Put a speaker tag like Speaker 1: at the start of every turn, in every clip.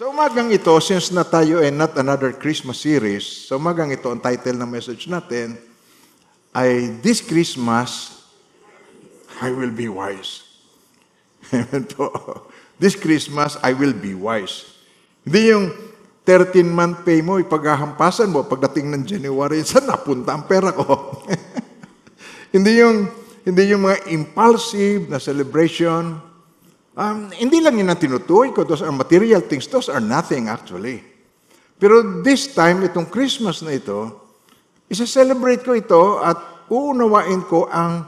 Speaker 1: Sa umagang ito, since na tayo ay not another Christmas series, sa umagang ito, ang title ng message natin ay This Christmas, I will be wise. This Christmas, I will be wise. Hindi yung 13-month pay mo, ipaghahampasan mo pagdating ng January, saan napunta ang pera ko? hindi yung hindi yung mga impulsive na celebration, Um, hindi lang yun ang tinutukoy ko. Those are material things. Those are nothing actually. Pero this time, itong Christmas na ito, isa-celebrate ko ito at uunawain ko ang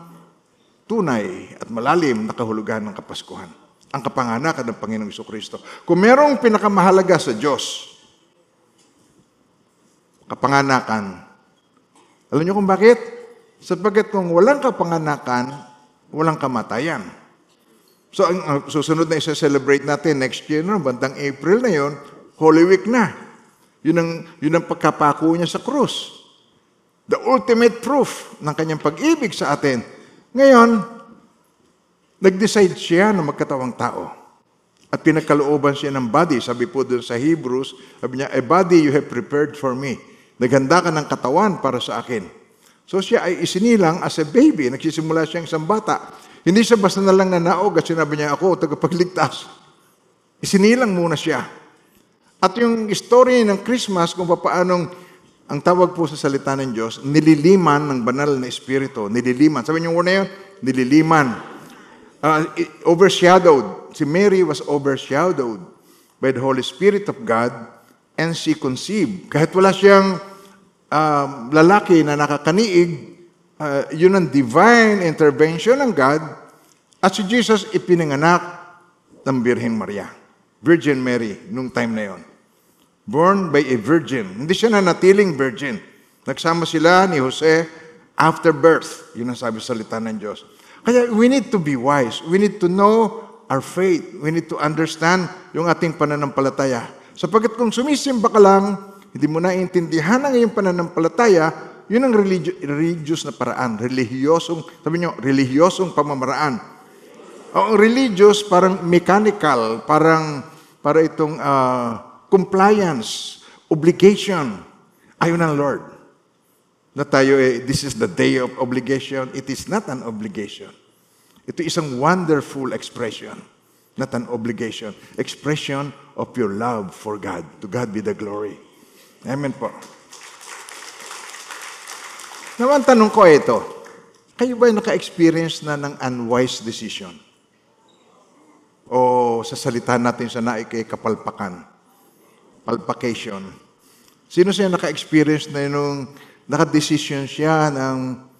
Speaker 1: tunay at malalim na kahulugan ng Kapaskuhan. Ang kapanganakan ng Panginoong Iso Kristo. Kung merong pinakamahalaga sa Diyos, kapanganakan. Alam niyo kung bakit? Sapagkat kung walang kapanganakan, walang kamatayan. So, ang uh, susunod na isa-celebrate natin next year, no, bandang April na yon, Holy Week na. Yun ang, yun ang pagkapako niya sa krus. The ultimate proof ng kanyang pag-ibig sa atin. Ngayon, nag-decide siya na magkatawang tao. At pinagkalooban siya ng body. Sabi po doon sa Hebrews, sabi niya, A body you have prepared for me. Naghanda ka ng katawan para sa akin. So siya ay isinilang as a baby. Nagsisimula siyang isang bata. Hindi siya basta na lang nanaog at sinabi niya, ako, tagapagligtas. Isinilang muna siya. At yung story ng Christmas, kung paanong ang tawag po sa salita ng Diyos, nililiman ng banal na espiritu. Nililiman. Sabi niyo una yun, nililiman. Uh, overshadowed. Si Mary was overshadowed by the Holy Spirit of God and she conceived. Kahit wala siyang uh, lalaki na nakakaniig, uh, yun ang divine intervention ng God at si Jesus ipinanganak ng Birhen Maria. Virgin Mary, nung time na yon. Born by a virgin. Hindi siya na natiling virgin. Nagsama sila ni Jose after birth. Yun ang sabi sa salita ng Diyos. Kaya we need to be wise. We need to know our faith. We need to understand yung ating pananampalataya. Sapagkat kung sumisimba ka lang, hindi mo naiintindihan ang iyong pananampalataya, yun ang religi- religious na paraan, relihiyosong, sabi nyo, relihiyosong pamamaraan. Ang religious, parang mechanical, parang para itong uh, compliance, obligation. Ayaw ng Lord. Na tayo, eh, this is the day of obligation. It is not an obligation. Ito isang wonderful expression, not an obligation. Expression of your love for God. To God be the glory. Amen po. Naman tanong ko ito, kayo ba naka-experience na ng unwise decision? O sa salita natin sa naik kapalpakan, palpacation. Sino siya naka-experience na nung naka-decision siya ng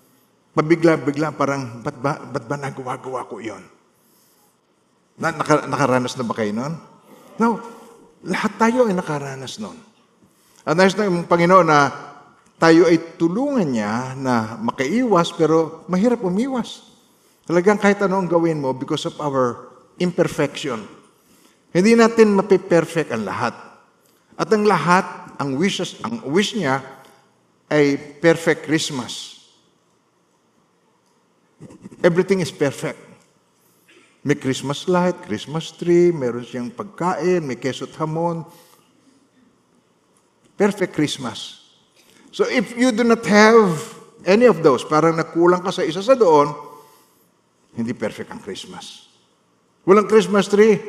Speaker 1: pabigla-bigla parang, ba't ba, ba't ba nagawa-gawa ko yon? Na, naka, nakaranas na ba kayo nun? No, lahat tayo ay nakaranas nun. At nais ng Panginoon na tayo ay tulungan niya na makaiwas pero mahirap umiwas. Talagang kahit ano ang gawin mo because of our imperfection. Hindi natin mapiperfect ang lahat. At ang lahat, ang wishes, ang wish niya ay perfect Christmas. Everything is perfect. May Christmas light, Christmas tree, meron siyang pagkain, may keso't hamon. Perfect Christmas. So if you do not have any of those, parang nakulang ka sa isa sa doon, hindi perfect ang Christmas. Walang Christmas tree,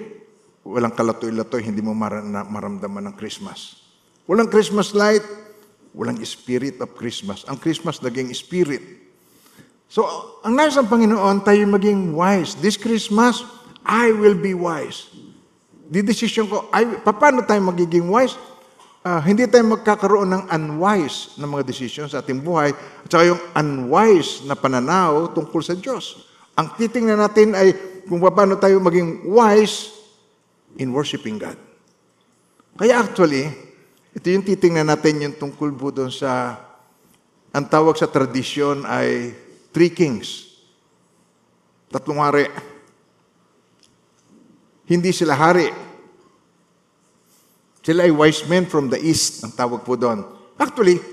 Speaker 1: walang kalatoy-latoy, hindi mo maramdaman ng Christmas. Walang Christmas light, walang spirit of Christmas. Ang Christmas naging spirit. So, ang nais ng Panginoon, tayo maging wise. This Christmas, I will be wise. Di decision ko, I, paano tayo magiging wise? Uh, hindi tayo magkakaroon ng unwise na mga decisions sa ating buhay at saka yung unwise na pananaw tungkol sa Diyos. Ang titingnan natin ay kung paano tayo maging wise in worshiping God. Kaya actually, ito yung titingnan natin yung tungkol po doon sa, ang tawag sa tradisyon ay three kings. Tatlong hari. Hindi sila hari, sila ay wise men from the east, ang tawag po doon. Actually,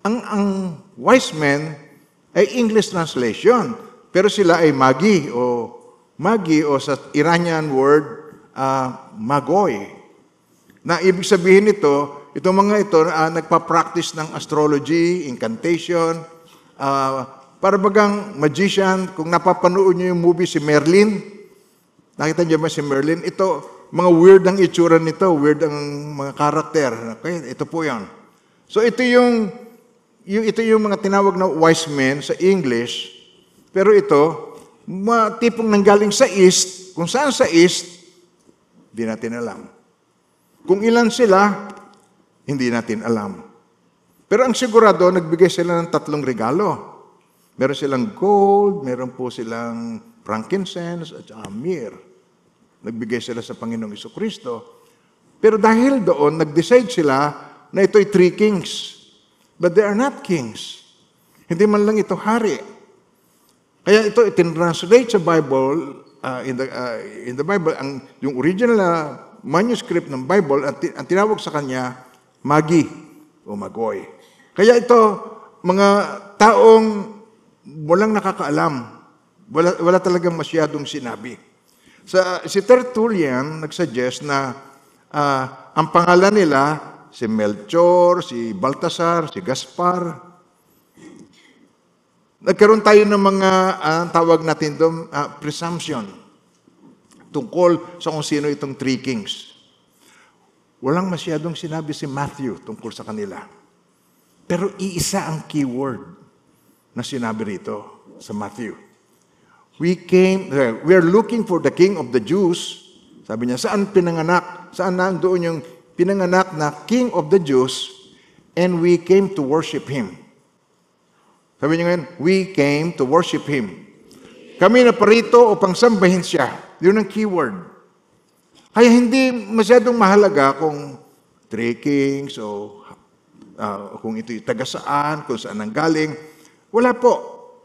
Speaker 1: ang, ang wise men ay English translation. Pero sila ay magi o magi o sa Iranian word, uh, magoy. Na ibig sabihin nito, itong mga ito, uh, nagpa-practice ng astrology, incantation, uh, para bagang magician, kung napapanood niyo yung movie si Merlin, nakita niyo ba si Merlin? Ito, mga weird ang itsura nito, weird ang mga karakter. Okay, ito po yan. So ito yung, yung, ito yung mga tinawag na wise men sa English, pero ito, mga tipong nanggaling sa East, kung saan sa East, hindi natin alam. Kung ilan sila, hindi natin alam. Pero ang sigurado, nagbigay sila ng tatlong regalo. Meron silang gold, meron po silang frankincense at myrrh. Nagbigay sila sa Panginoong Iso Kristo. Pero dahil doon, nag-decide sila na ito'y three kings. But they are not kings. Hindi man lang ito hari. Kaya ito itinranslate sa Bible, uh, in, the, uh, in the Bible, ang, yung original na manuscript ng Bible, ang, ang tinawag sa kanya, Magi o Magoy. Kaya ito, mga taong walang nakakaalam, wala, wala talagang masyadong sinabi. Sa, si Tertullian nagsuggest na uh, ang pangalan nila, si Melchor, si Baltasar, si Gaspar, Nagkaroon tayo ng mga uh, tawag natin doon, uh, presumption tungkol sa kung sino itong three kings. Walang masyadong sinabi si Matthew tungkol sa kanila. Pero iisa ang keyword na sinabi rito sa Matthew. We came, uh, we are looking for the king of the Jews. Sabi niya, saan pinanganak? Saan nandoon yung pinanganak na king of the Jews? And we came to worship him. Sabi niya ngayon, we came to worship Him. Kami na parito upang sambahin siya. Yun ang keyword. Kaya hindi masyadong mahalaga kung three kings o uh, kung ito'y taga saan, kung saan ang galing. Wala po.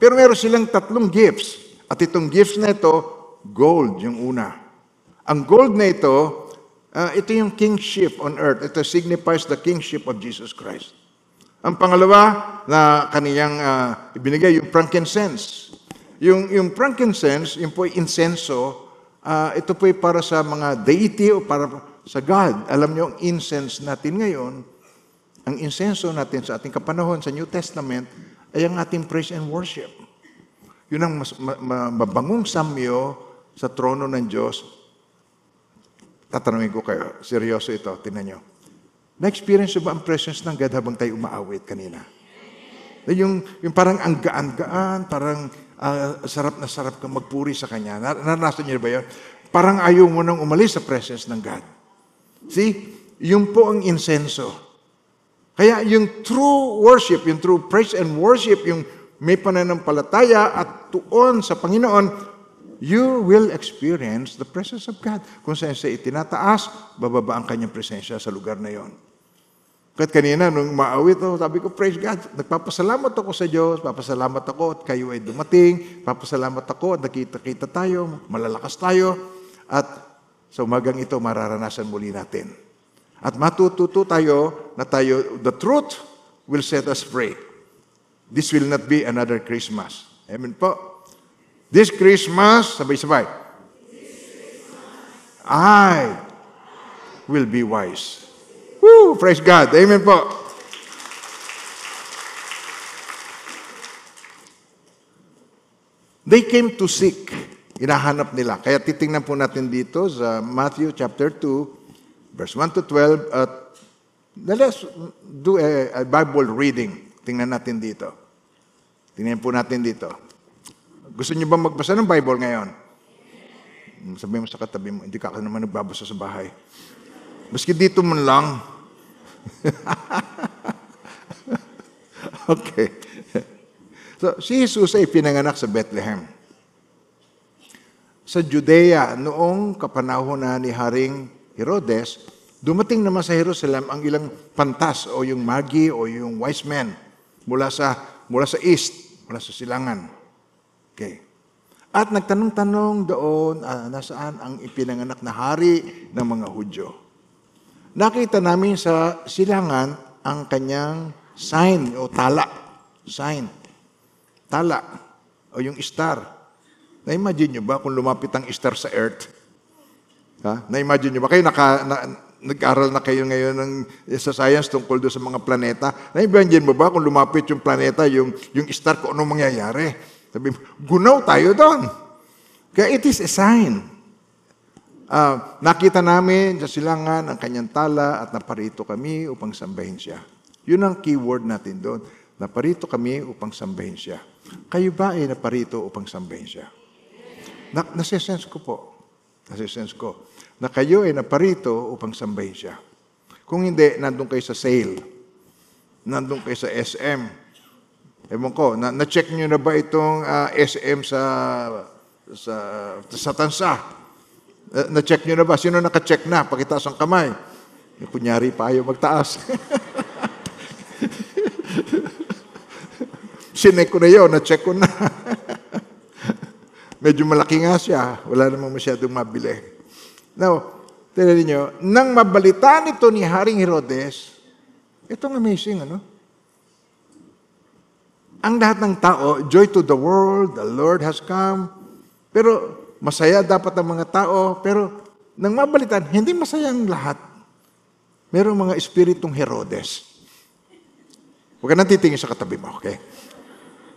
Speaker 1: Pero meron silang tatlong gifts. At itong gifts na ito, gold yung una. Ang gold na ito, uh, ito yung kingship on earth. Ito signifies the kingship of Jesus Christ. Ang pangalawa na kaniyang uh, ibinigay, yung frankincense. Yung, yung frankincense, yung po insenso, uh, ito po para sa mga deity o para sa God. Alam niyo, ang incense natin ngayon, ang insenso natin sa ating kapanahon sa New Testament ay ang ating praise and worship. Yun ang mas, ma, ma, mabangong samyo sa trono ng Diyos. Tatanungin ko kayo, seryoso ito, tinan niyo. Na-experience ba ang presence ng God habang tayo umaawit kanina? Yung, yung parang ang gaan-gaan, parang uh, sarap na sarap kang magpuri sa Kanya. Naranasan niyo ba yun? Parang ayaw mo nang umalis sa presence ng God. See? Yung po ang insenso. Kaya yung true worship, yung true praise and worship, yung may pananampalataya at tuon sa Panginoon, you will experience the presence of God. Kung saan siya itinataas, bababa ang kanyang presensya sa lugar na yon. Kahit kanina, nung maawit ako, sabi ko, praise God, nagpapasalamat ako sa Diyos, papasalamat ako at kayo ay dumating, papasalamat ako at nakita-kita tayo, malalakas tayo, at sa umagang ito, mararanasan muli natin. At matututo tayo na tayo, the truth will set us free. This will not be another Christmas. Amen po. This Christmas, sabay-sabay, I will be wise. Woo! Praise God. Amen po. They came to seek. Hinahanap nila. Kaya titingnan po natin dito sa Matthew chapter 2, verse 1 to 12. At let us do a, a Bible reading. Tingnan natin dito. Tingnan po natin dito. Gusto niyo ba magbasa ng Bible ngayon? Sabi mo sa katabi mo, hindi ka naman nagbabasa sa bahay. Maski dito man lang, okay. So, si Jesus ay pinanganak sa Bethlehem. Sa Judea, noong kapanahon na ni Haring Herodes, dumating naman sa Jerusalem ang ilang pantas o yung magi o yung wise men mula sa mula sa east, mula sa silangan. Okay. At nagtanong-tanong doon uh, nasaan ang ipinanganak na hari ng mga Hudyo nakita namin sa silangan ang kanyang sign o tala. Sign. Tala. O yung star. Na-imagine nyo ba kung lumapit ang star sa earth? Ha? Na-imagine nyo ba? Kayo naka, na, nag-aral na kayo ngayon ng, sa science tungkol doon sa mga planeta. Naibanjin mo ba kung lumapit yung planeta, yung, yung star, kung anong mangyayari? Sabi mo, gunaw tayo doon. Kaya it is a sign. Ah, nakita namin sa silangan ang kanyang tala at naparito kami upang sambahin siya. Yun ang keyword natin doon. Naparito kami upang sambahin siya. Kayo ba ay naparito upang sambahin siya? Na, nasisense ko po. Nasisense ko. Na kayo ay naparito upang sambahin siya. Kung hindi, nandun kayo sa sale. Nandun kayo sa SM. Ewan ko, na, na-check nyo na ba itong ah, SM sa, sa, sa Tansa? Uh, na-check nyo na ba? Sino naka-check na? Pakitaas ang kamay. Yung kunyari pa ayaw magtaas. Sinek ko na yun, na-check ko na. Medyo malaki nga siya. Wala namang masyadong mabili. Now, tignan niyo, nang mabalitaan ito ni Haring Herodes, itong amazing, ano? Ang lahat ng tao, joy to the world, the Lord has come. Pero masaya dapat ang mga tao, pero nang mabalitaan, hindi masaya ang lahat. Merong mga espiritong Herodes. Huwag ka nang titingin sa katabi mo, okay?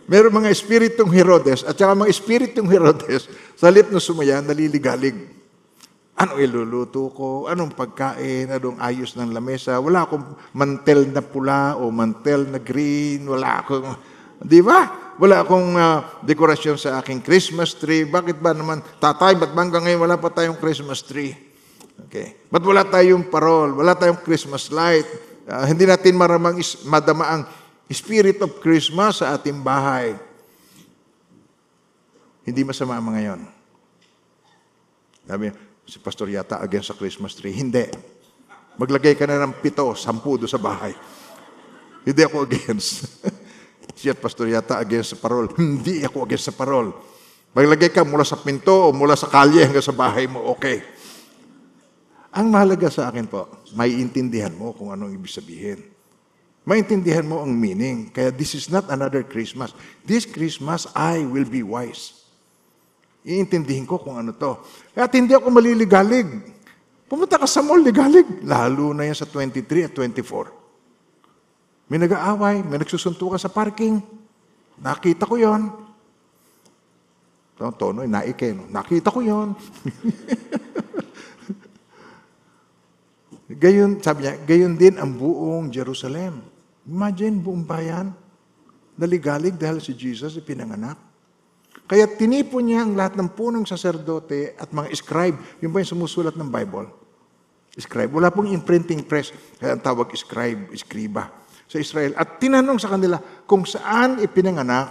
Speaker 1: Merong mga espiritong Herodes at saka mga espiritong Herodes sa halip na sumaya, naliligalig. Ano iluluto ko? Anong pagkain? Anong ayos ng lamesa? Wala akong mantel na pula o mantel na green. Wala akong... Di ba? Wala akong ah, dekorasyon sa aking Christmas tree. Bakit ba naman, tatay, ba't ba hanggang ngayon wala pa tayong Christmas tree? Okay. Ba't wala tayong parol? Wala tayong Christmas light? Ah, hindi natin maramang is, madama ang spirit of Christmas sa ating bahay. Hindi masama ang mga yon. Sabi, si pastor yata against sa Christmas tree. Hindi. Maglagay ka na ng pito, sampu doon sa bahay. Hindi ako against. At pastor yata against sa parol. Hindi ako against sa parol. Maglagay ka mula sa pinto o mula sa kalye hanggang sa bahay mo, okay. Ang mahalaga sa akin po, may intindihan mo kung anong ibig sabihin. Maintindihan mo ang meaning. Kaya this is not another Christmas. This Christmas, I will be wise. Iintindihin ko kung ano to. At hindi ako maliligalig. Pumunta ka sa mall, ligalig. Lalo na yan sa 23 at 24. May nag-aaway, may nagsusuntukan sa parking. Nakita ko yon. Tono, naike, no? Nakita ko yon. gayon, sabi niya, gayon din ang buong Jerusalem. Imagine, buong bayan, naligalig dahil si Jesus ipinanganak. Kaya tinipon niya ang lahat ng punong saserdote at mga scribe. Yung ba yung sumusulat ng Bible? Scribe. Wala pong imprinting press. Kaya ang tawag scribe, scriba sa Israel. At tinanong sa kanila kung saan ipinanganak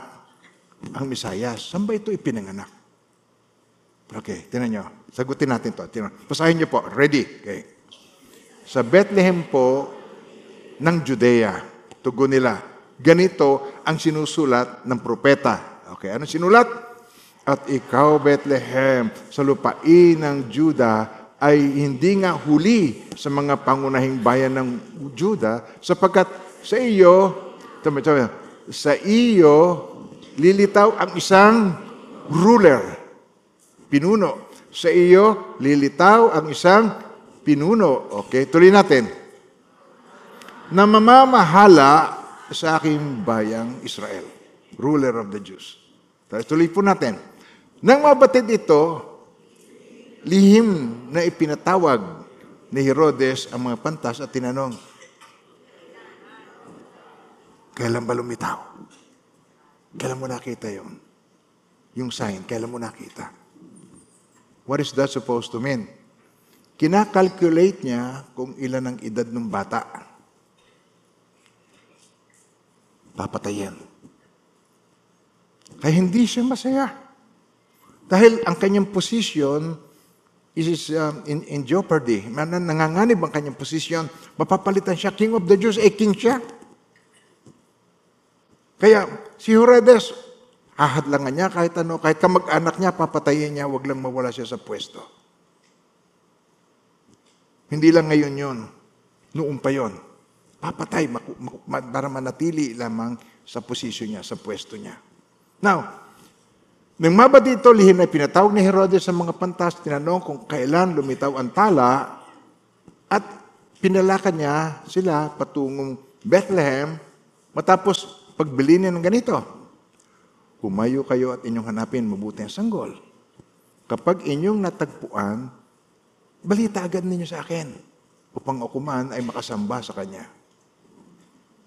Speaker 1: ang Misayas. Saan ba ito ipinanganak? Okay, tinan nyo. Sagutin natin to. Tinan. Basahin nyo po. Ready? Okay. Sa Bethlehem po ng Judea, tugon nila, ganito ang sinusulat ng propeta. Okay, ano sinulat? At ikaw, Bethlehem, sa lupain ng Juda, ay hindi nga huli sa mga pangunahing bayan ng Juda, sapagkat sa iyo, tama, tama, sa iyo, lilitaw ang isang ruler, pinuno. Sa iyo, lilitaw ang isang pinuno. Okay, tuloy natin. Na mamamahala sa aking bayang Israel, ruler of the Jews. Tuloy po natin. Nang mabatid ito, lihim na ipinatawag ni Herodes ang mga pantas at tinanong, Kailan ba lumitaw? Kailan mo nakita yon? Yung sign, kailan mo nakita? What is that supposed to mean? Kinakalculate niya kung ilan ang edad ng bata. Papatayin. Kaya hindi siya masaya. Dahil ang kanyang position is um, in, in jeopardy. Nanganganib ang kanyang position. Mapapalitan siya. King of the Jews, eh king siya. Kaya si Herodes, hahadlangan niya kahit ano, kahit kamag-anak niya, papatayin niya, wag lang mawala siya sa pwesto. Hindi lang ngayon yon, noon pa yon. Papatay maku- maku- ma- para manatili lamang sa posisyon niya, sa pwesto niya. Now, nang maba dito, lihim na pinatawag ni Herodes sa mga pantas, tinanong kung kailan lumitaw ang tala, at pinalakad niya sila patungong Bethlehem matapos pagbili niya ng ganito. Humayo kayo at inyong hanapin mabuti ang sanggol. Kapag inyong natagpuan, balita agad ninyo sa akin upang ako man ay makasamba sa kanya.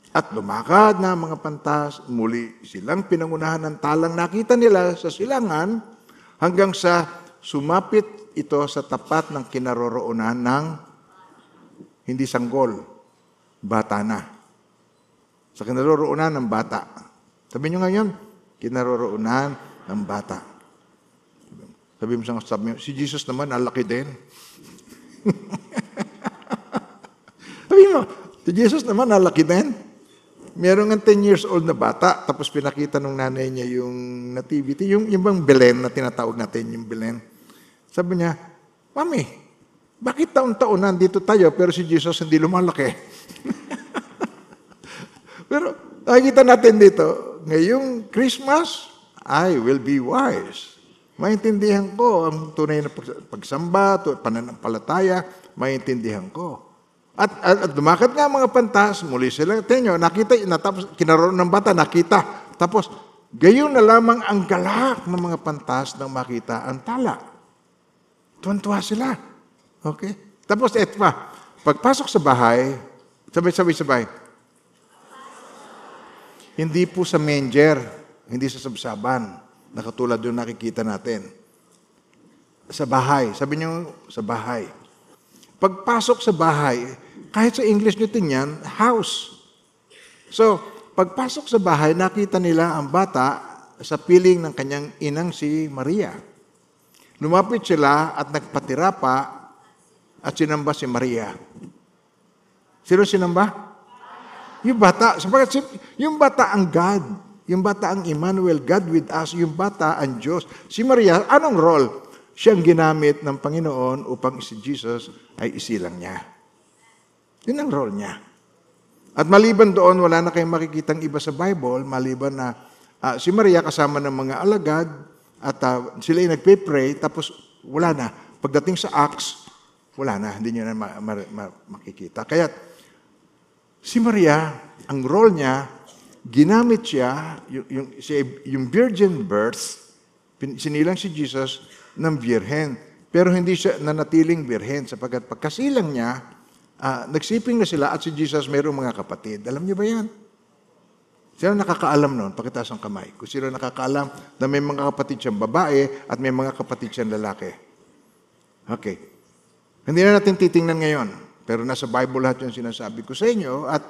Speaker 1: At lumakad na ang mga pantas, muli silang pinangunahan ng talang nakita nila sa silangan hanggang sa sumapit ito sa tapat ng kinaroroonan ng hindi sanggol, bata na. Sa kinaroroonan ng bata. Sabi nyo ngayon, kinaroroonan ng bata. Sabi mo sa sabi si Jesus naman, alaki din. sabi mo, si Jesus naman, alaki din. Meron nga 10 years old na bata, tapos pinakita nung nanay niya yung nativity, yung, yung bang Belen na tinatawag natin, yung Belen. Sabi niya, Mami, bakit taon-taon nandito tayo pero si Jesus hindi lumalaki? pero nakikita natin dito, ngayong Christmas, I will be wise. Maintindihan ko ang tunay na pagsamba, pananampalataya, maintindihan ko. At, at, at dumakat nga mga pantas, muli sila, tenyo, nakita, natapos, kinaroon ng bata, nakita. Tapos, gayon na lamang ang galak ng mga pantas nang makita ang tala. Tuwan-tuwa sila. Okay? Tapos, eto pa, pagpasok sa bahay, sabay-sabay sabay, hindi po sa manger, hindi sa sabsaban, na katulad yung nakikita natin. Sa bahay. Sabi niyo, sa bahay. Pagpasok sa bahay, kahit sa English nyo tingnan, house. So, pagpasok sa bahay, nakita nila ang bata sa piling ng kanyang inang si Maria. Lumapit sila at nagpatira pa at sinamba si Maria. Sino sinamba? Yung bata. Sabagat yung bata ang God. Yung bata ang Emmanuel, God with us. Yung bata ang Diyos. Si Maria, anong role? Siyang ginamit ng Panginoon upang si Jesus ay isilang niya. Yun ang role niya. At maliban doon, wala na kayong makikitang iba sa Bible, maliban na uh, si Maria kasama ng mga alagad, at uh, sila ay nagpe-pray, tapos wala na. Pagdating sa Acts, wala na, hindi nyo na ma- ma- ma- makikita. Kaya, si Maria, ang role niya, ginamit siya, yung, yung, yung virgin birth, sinilang si Jesus ng virhen. Pero hindi siya nanatiling virhen sapagkat pagkasilang niya, uh, nagsiping na sila at si Jesus mayroong mga kapatid. Alam niyo ba yan? Sino nakakaalam noon? Pakitaas ang kamay. Kung sino nakakaalam na may mga kapatid siyang babae at may mga kapatid siyang lalaki. Okay. Hindi na natin titingnan ngayon. Pero nasa Bible lahat yung sinasabi ko sa inyo. At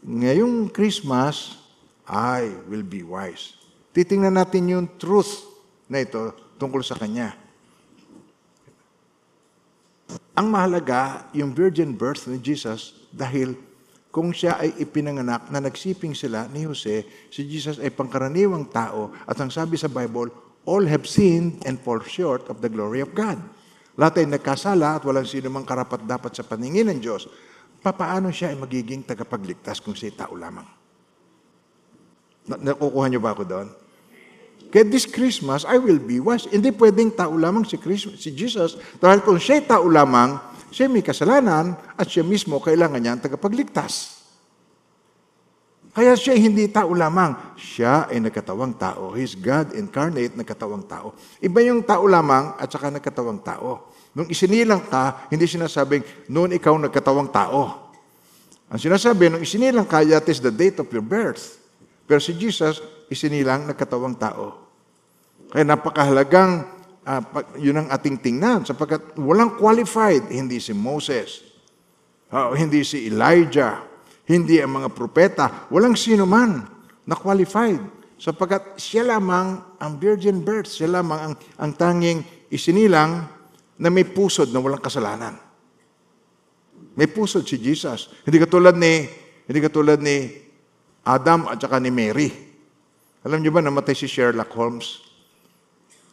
Speaker 1: ngayong Christmas, I will be wise. Titingnan natin yung truth na ito tungkol sa Kanya. Ang mahalaga, yung virgin birth ni Jesus dahil kung siya ay ipinanganak na nagsiping sila ni Jose, si Jesus ay pangkaraniwang tao at ang sabi sa Bible, all have sinned and fall short of the glory of God. Lahat ay nagkasala at walang sino mang karapat dapat sa paningin ng Diyos. Papaano siya ay magiging tagapagligtas kung siya tao lamang? Nakukuha niyo ba ako doon? Kaya this Christmas, I will be wise. Hindi pwedeng tao lamang si, Christmas, si Jesus. Dahil kung siya tao lamang, siya may kasalanan at siya mismo kailangan niya ang tagapagligtas. Kaya siya hindi tao lamang. Siya ay nagkatawang tao. He's God incarnate, nagkatawang tao. Iba yung tao lamang at saka nagkatawang tao. Nung isinilang ka, hindi sinasabing, noon ikaw nagkatawang tao. Ang sinasabi, nung isinilang ka, that is the date of your birth. Pero si Jesus, isinilang nagkatawang tao. Kaya napakahalagang uh, yun ang ating tingnan sapagkat walang qualified. Hindi si Moses, uh, hindi si Elijah, hindi ang mga propeta, walang sino man na qualified. Sapagkat siya lamang ang virgin birth, siya lamang ang, ang tanging isinilang na may pusod na walang kasalanan. May pusod si Jesus. Hindi katulad ni hindi katulad ni Adam at saka ni Mary. Alam niyo ba, namatay si Sherlock Holmes.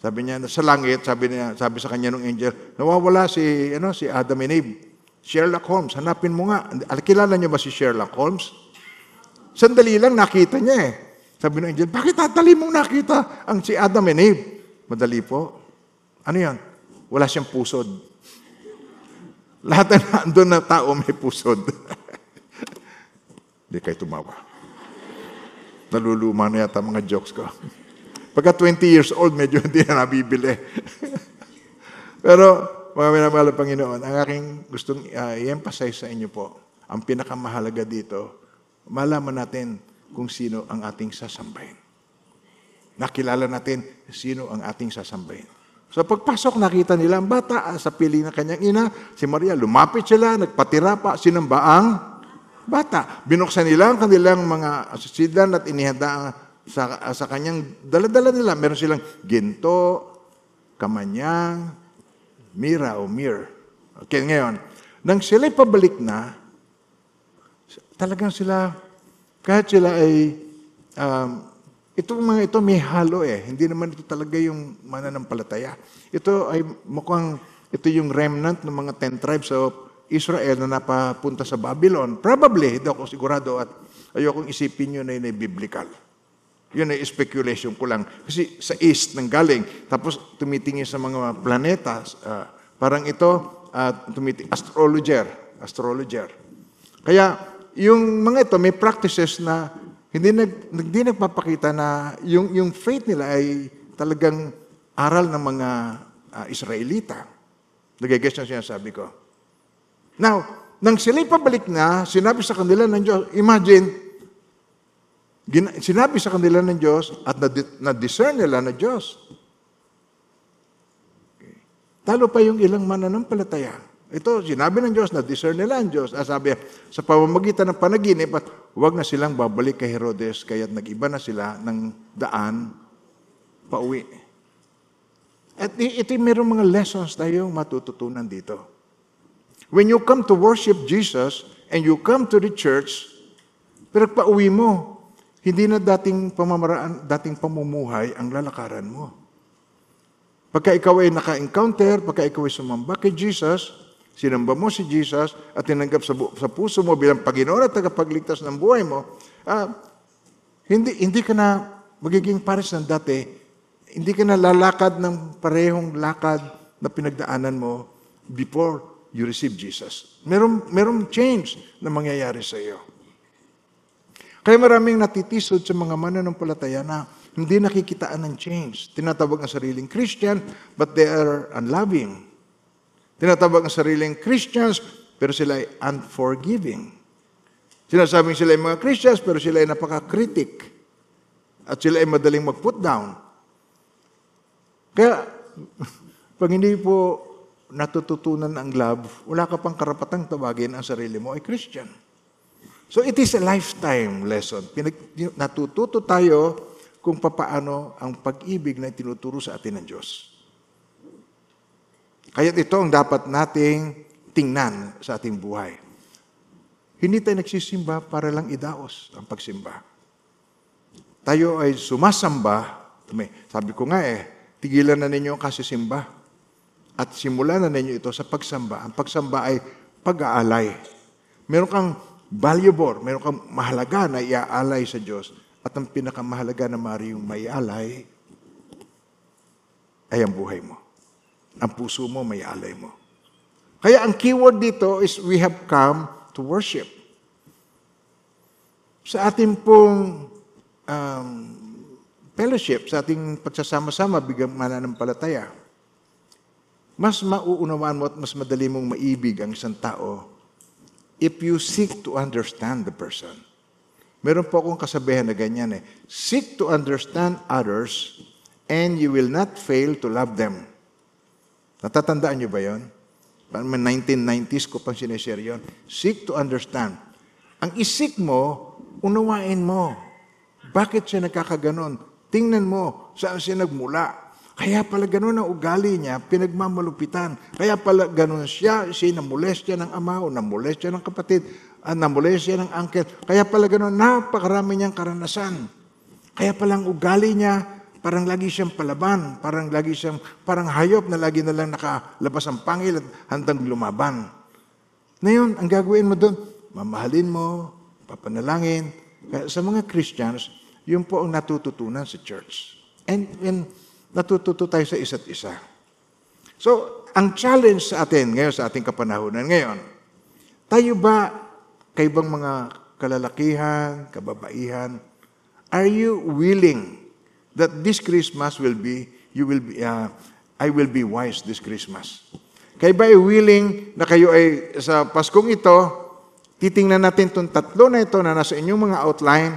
Speaker 1: Sabi niya, sa langit, sabi, niya, sabi sa kanya ng angel, nawawala si, ano, si Adam and Eve. Sherlock Holmes, hanapin mo nga. Kilala niyo ba si Sherlock Holmes? Sandali lang nakita niya eh. Sabi ng angel, bakit tatali mong nakita ang si Adam and Eve? Madali po. Ano yan? Wala siyang pusod. Lahat na nandun na tao may pusod. Hindi kayo tumawa. Naluluma na yata mga jokes ko. Pagka 20 years old, medyo hindi na nabibili. Pero, mga minamahal na Panginoon, ang aking gustong uh, i-emphasize sa inyo po, ang pinakamahalaga dito, malaman natin kung sino ang ating sasambahin. Nakilala natin sino ang ating sasambahin. So pagpasok, nakita nila ang bata ah, sa piling ng kanyang ina, si Maria, lumapit sila, nagpatira pa, sinamba ang bata. Binuksan nila ang kanilang mga asidan at inihanda sa, sa kanyang daladala nila. Meron silang ginto, kamanyang, mira o mir. Okay, ngayon, nang sila'y pabalik na, talagang sila, kahit sila ay um, Itong mga ito may halo eh. Hindi naman ito talaga yung mananampalataya. Ito ay mukhang ito yung remnant ng mga ten tribes of Israel na napapunta sa Babylon. Probably, hindi ako sigurado at ayokong isipin yun na yun ay biblical. Yun ay speculation ko lang. Kasi sa east nang galing, tapos tumitingin sa mga planeta, uh, parang ito, uh, tumitingin, astrologer, astrologer. Kaya, yung mga ito, may practices na hindi, nag, hindi nagpapakita na yung, yung faith nila ay talagang aral ng mga uh, Israelita. Nagigess na sinasabi ko. Now, nang sila'y pabalik na, sinabi sa kanila ng Diyos, imagine, sinabi sa kanila ng Diyos at na-discern nila na Diyos. Okay. Talo pa yung ilang mananampalataya. Ito, sinabi ng Diyos, na-discern nila ang Diyos. Ah, sabi, sa pamamagitan ng panaginip, at huwag na silang babalik kay Herodes, kaya't nag-iba na sila ng daan pauwi. At ito mayroong mga lessons tayong matututunan dito. When you come to worship Jesus and you come to the church, pero pauwi mo, hindi na dating pamamaraan, dating pamumuhay ang lalakaran mo. Pagka ikaw ay naka-encounter, pagka ikaw ay sumamba kay Jesus, sinamba mo si Jesus at tinanggap sa, sa puso mo bilang Panginoon at tagapagligtas ng buhay mo, uh, hindi, hindi ka na magiging pares ng dati. Hindi ka na lalakad ng parehong lakad na pinagdaanan mo before you receive Jesus. Meron, meron change na mangyayari sa iyo. Kaya maraming natitisod sa mga mananampalataya na hindi nakikitaan ng change. Tinatawag ang sariling Christian, but they are unloving Tinatawag ang sariling Christians, pero sila ay unforgiving. Sinasabing sila ay mga Christians, pero sila ay napaka-critic. At sila ay madaling mag-put down. Kaya, pag hindi po natututunan ang love, wala ka pang karapatang tawagin ang sarili mo ay Christian. So it is a lifetime lesson. Pinag, natututo tayo kung papaano ang pag-ibig na tinuturo sa atin ng Diyos. Kaya ito ang dapat nating tingnan sa ating buhay. Hindi tayo nagsisimba para lang idaos ang pagsimba. Tayo ay sumasamba. Sabi ko nga eh, tigilan na ninyo ang kasisimba. At simulan na ninyo ito sa pagsamba. Ang pagsamba ay pag-aalay. Meron kang valuable, meron kang mahalaga na iaalay sa Diyos. At ang pinakamahalaga na mariyong may alay ay ang buhay mo. Ang puso mo, may alay mo. Kaya ang keyword dito is we have come to worship. Sa ating pong um, fellowship, sa ating pagsasama-sama, bigang mananampalataya, mas mauunawaan mo at mas madali mong maibig ang isang tao if you seek to understand the person. Meron po akong kasabihan na ganyan eh. Seek to understand others and you will not fail to love them. Natatandaan niyo ba yon? Parang 1990s ko pang sineshare yun. Seek to understand. Ang isik mo, unawain mo. Bakit siya nagkakaganon? Tingnan mo, saan siya nagmula. Kaya pala ganun ang ugali niya, pinagmamalupitan. Kaya pala ganun siya, siya namolestya ng ama o namolestya ng kapatid, uh, namolestya ng angkel. Kaya pala ganun, napakarami niyang karanasan. Kaya pala ang ugali niya, Parang lagi siyang palaban, parang lagi siyang, parang hayop na lagi na lang nakalabas ang pangil at handang lumaban. Ngayon, ang gagawin mo doon, mamahalin mo, papanalangin. Kaya sa mga Christians, yun po ang natututunan sa church. And, and natututo tayo sa isa't isa. So, ang challenge sa atin ngayon, sa ating kapanahunan ngayon, tayo ba, bang mga kalalakihan, kababaihan, are you willing that this Christmas will be, you will be, uh, I will be wise this Christmas? Kayo ba willing na kayo ay sa Paskong ito, titingnan natin itong tatlo na ito na nasa inyong mga outline,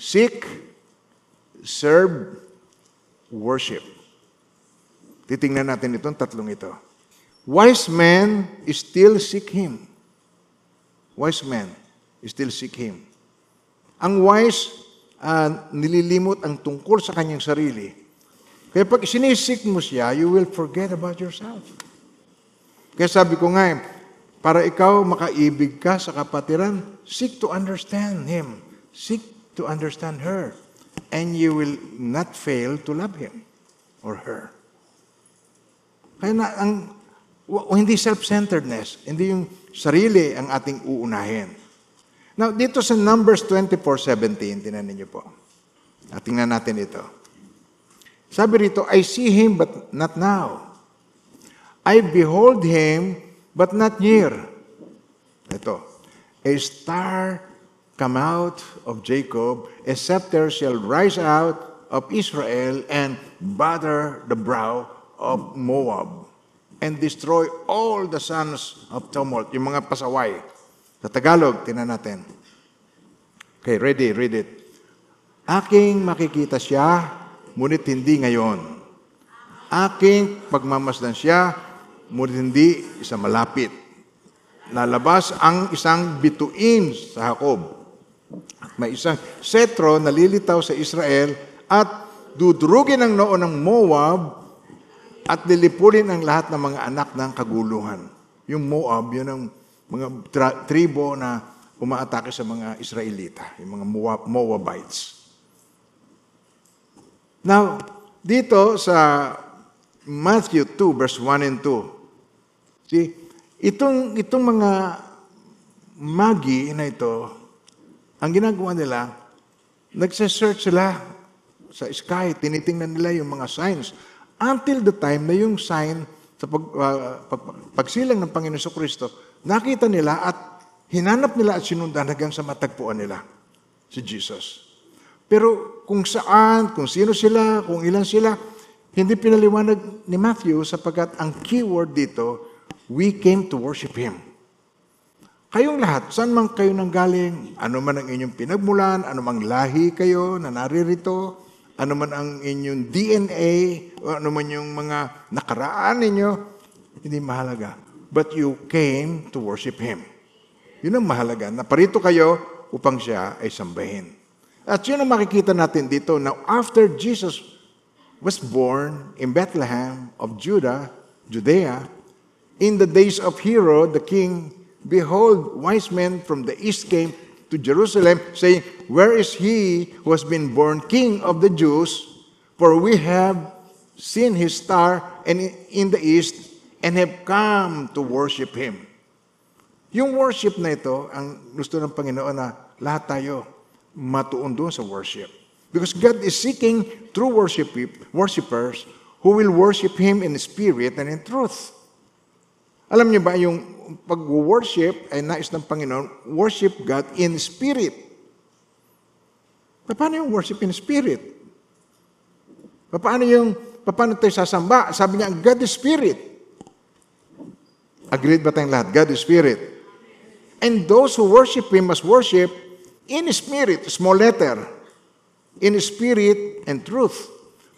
Speaker 1: seek, serve, worship. Titingnan natin itong tatlong ito. Wise men still seek Him. Wise men still seek Him. Ang wise, uh, nililimot ang tungkol sa kanyang sarili. Kaya pag sinisik mo siya, you will forget about yourself. Kaya sabi ko nga, para ikaw makaibig ka sa kapatiran, seek to understand Him. Seek to understand her. And you will not fail to love Him or her. Kaya na, ang, hindi self-centeredness, hindi yung sarili ang ating uunahin. Now, dito sa Numbers 24.17, tinan niyo po. At tingnan natin ito. Sabi rito, I see him but not now. I behold him but not near. Ito. A star come out of Jacob, a scepter shall rise out of Israel and bother the brow of Moab and destroy all the sons of tumult. Yung mga pasaway. Sa Tagalog, tinan natin. Okay, ready, read it. Aking makikita siya ngunit hindi ngayon. Aking pagmamasdan siya, ngunit hindi sa malapit. Lalabas ang isang bituin sa Jacob. May isang setro na lilitaw sa Israel at dudurugin ang noo ng Moab at lilipunin ang lahat ng mga anak ng kaguluhan. Yung Moab, yun ang mga tra- tribo na umaatake sa mga Israelita, yung mga Moab, Moabites. Now, dito sa Matthew 2, verse 1 and 2, see, itong, itong mga magi na ito, ang ginagawa nila, nagsa-search sila sa sky, tinitingnan nila yung mga signs. Until the time na yung sign sa pag, uh, pag, pagsilang ng Panginoon sa Kristo, nakita nila at hinanap nila at sinundan hanggang sa matagpuan nila si Jesus. Pero kung saan, kung sino sila, kung ilan sila, hindi pinaliwanag ni Matthew sapagkat ang keyword dito, we came to worship Him. Kayong lahat, saan man kayo nanggaling, ano man ang inyong pinagmulan, ano mang lahi kayo na naririto, ano man ang inyong DNA, o ano man yung mga nakaraan ninyo, hindi mahalaga. But you came to worship Him. Yun ang mahalaga. Naparito kayo upang siya ay sambahin. At yun ang makikita natin dito. Now, after Jesus was born in Bethlehem of Judah, Judea, in the days of Herod the king, behold, wise men from the east came to Jerusalem, saying, Where is he who has been born king of the Jews? For we have seen his star and in the east and have come to worship him. Yung worship na ito, ang gusto ng Panginoon na lahat tayo matuon doon sa worship. Because God is seeking true worship, worshipers who will worship Him in spirit and in truth. Alam niyo ba, yung pag-worship ay nais ng Panginoon, worship God in spirit. Paano yung worship in spirit? Paano yung, paano tayo sasamba? Sabi niya, God is spirit. Agreed ba tayong lahat? God is spirit. And those who worship Him must worship in spirit, small letter, in spirit and truth.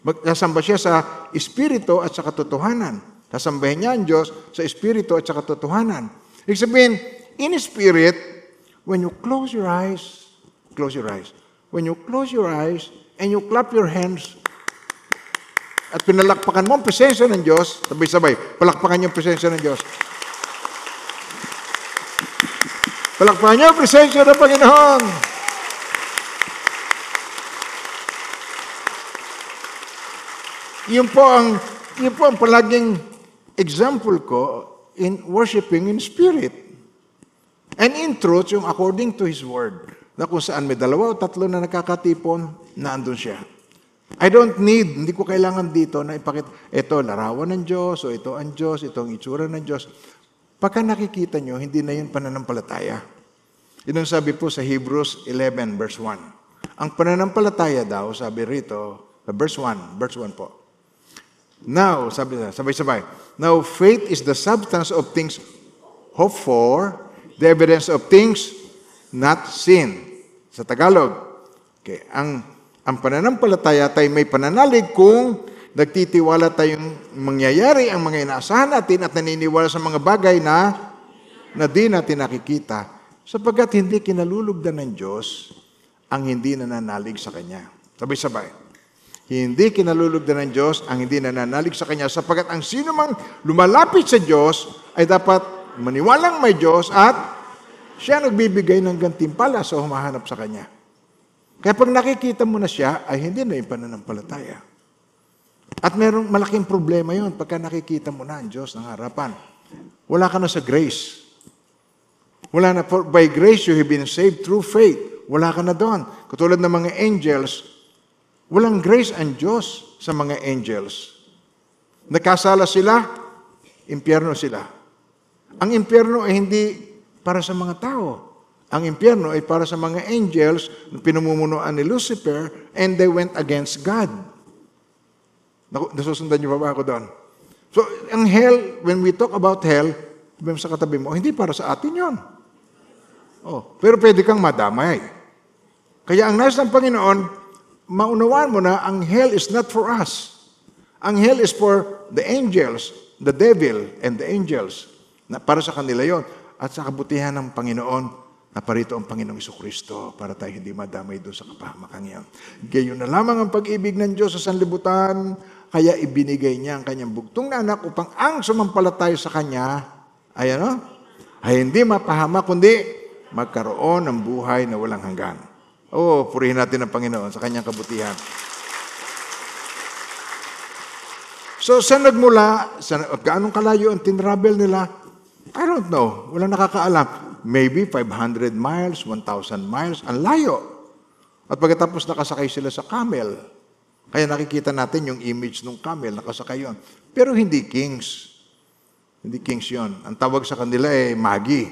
Speaker 1: Magkasamba siya sa espiritu at sa katotohanan. Sasambahin niya ang Diyos sa espiritu at sa katotohanan. Ibig sabihin, in spirit, when you close your eyes, close your eyes. When you close your eyes and you clap your hands at pinalakpakan mo ang presensya ng Diyos, sabay-sabay, palakpakan niyo ang presensya ng Diyos. Palakpakan niyo ang presensya ng Panginoon. Yun po ang, yun po ang palaging example ko in worshiping in spirit. And in truth, yung according to His Word, na kung saan may dalawa o tatlo na nakakatipon, naandun siya. I don't need, hindi ko kailangan dito na ipakita, ito larawan ng Diyos, o ito ang Diyos, ito ang itsura ng Diyos. Pagka nakikita nyo, hindi na yun pananampalataya. Yun ang sabi po sa Hebrews 11 verse 1. Ang pananampalataya daw, sabi rito, verse 1, verse 1 po. Now, sabi sabay-sabay. Now, faith is the substance of things hoped for, the evidence of things not seen. Sa Tagalog, okay, ang, ang pananampalataya tayo may pananalig kung nagtitiwala tayong mangyayari ang mga inaasahan natin at naniniwala sa mga bagay na na di natin nakikita sapagkat hindi kinalulugdan ng Diyos ang hindi nananalig sa Kanya. Sabay-sabay. Hindi kinalulugdan ng Diyos ang hindi nananalig sa Kanya sapagkat ang sino mang lumalapit sa Diyos ay dapat maniwalang may Diyos at siya nagbibigay ng gantimpala sa humahanap sa Kanya. Kaya pag nakikita mo na siya, ay hindi na yung pananampalataya. At merong malaking problema yon pagka nakikita mo na ang Diyos ng harapan. Wala ka na sa grace. Wala na, for by grace you have been saved through faith. Wala ka na doon. Katulad ng mga angels, walang grace ang Diyos sa mga angels. Nakasala sila, impyerno sila. Ang impyerno ay hindi para sa mga tao. Ang impyerno ay para sa mga angels na pinamumunuan ni Lucifer and they went against God. Nasusundan niyo pa ba ako doon? So, ang hell, when we talk about hell, sabi sa katabi mo, hindi para sa atin yon. Oh, pero pwede kang madamay. Kaya ang nais ng Panginoon, maunawaan mo na ang hell is not for us. Ang hell is for the angels, the devil, and the angels. Na para sa kanila yon At sa kabutihan ng Panginoon, na parito ang Panginoong Iso Kristo para tayo hindi madamay doon sa kapahamakan iyon. Gayon na lamang ang pag-ibig ng Diyos sa sanlibutan, kaya ibinigay niya ang kanyang bugtong na anak upang ang sumampalataya sa kanya ay ano? Ay hindi mapahama, kundi magkaroon ng buhay na walang hanggan. Oo, purihin natin ang Panginoon sa kanyang kabutihan. So, saan nagmula? Sa, gaanong kalayo ang tinravel nila? I don't know. Wala nakakaalam. Maybe 500 miles, 1,000 miles. Ang layo. At pagkatapos nakasakay sila sa camel, kaya nakikita natin yung image ng camel, nakasakay yon. Pero hindi kings. Hindi kings yon. Ang tawag sa kanila ay magi.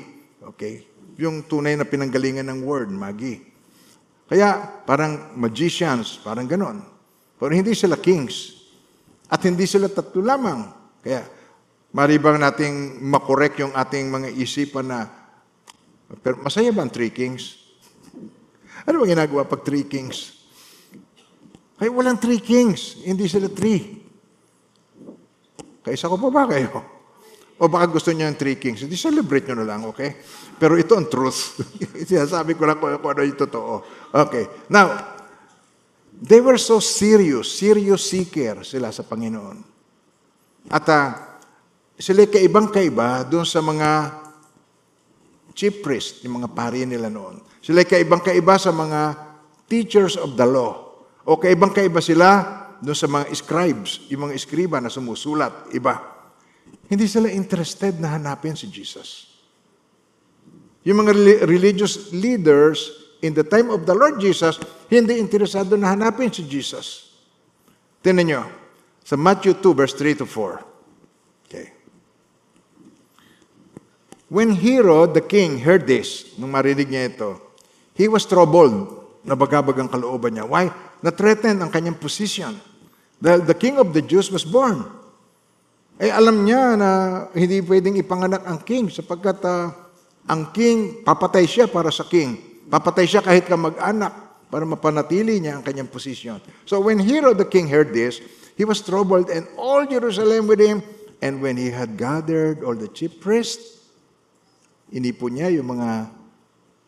Speaker 1: Okay? Yung tunay na pinanggalingan ng word, magi. Kaya parang magicians, parang ganon. Pero hindi sila kings. At hindi sila tatlo lamang. Kaya maribang nating makorek yung ating mga isipan na pero masaya ba ang three kings? Ano bang ginagawa pag three kings? Ay, walang three kings. Hindi sila three. Kaisa ko pa ba kayo? O baka gusto niyo yung three kings. Hindi celebrate nyo na lang, okay? Pero ito ang truth. Sinasabi ko lang kung, kung ano yung totoo. Okay. Now, they were so serious, serious seeker sila sa Panginoon. At uh, sila kaibang kaiba doon sa mga chief priest, yung mga pari nila noon. Sila kaibang kaiba sa mga teachers of the law. O kaibang kaiba sila doon sa mga scribes, yung mga eskriba na sumusulat, iba. Hindi sila interested na hanapin si Jesus. Yung mga reli- religious leaders in the time of the Lord Jesus, hindi interesado na hanapin si Jesus. Tinan nyo, sa Matthew 2, verse 3 to 4. Okay. When Herod the king heard this, nung marinig niya ito, he was troubled, nabagabag ang kalooban niya. Why? Na-threaten ang kanyang position. Dahil the king of the Jews was born. Eh alam niya na hindi pwedeng ipanganak ang king sapagkat uh, ang king, papatay siya para sa king. Papatay siya kahit ka mag-anak para mapanatili niya ang kanyang posisyon. So when Herod the king heard this, he was troubled and all Jerusalem with him. And when he had gathered all the chief priests, inipon niya yung mga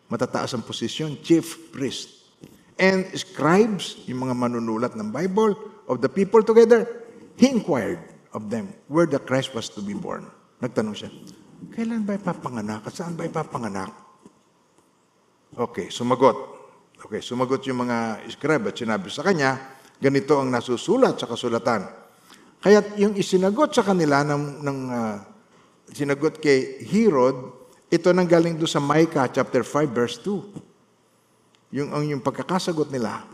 Speaker 1: matataas ang posisyon, chief priest. And scribes, yung mga manunulat ng Bible, of the people together, he inquired of them where the Christ was to be born. Nagtanong siya, kailan ba ipapanganak at saan ba ipapanganak? Okay, sumagot. Okay, sumagot yung mga scribe at sinabi sa kanya, ganito ang nasusulat sa kasulatan. Kaya yung isinagot sa kanila ng, ng uh, sinagot kay Herod, ito nang galing doon sa Micah chapter 5 verse 2. Yung ang yung pagkakasagot nila.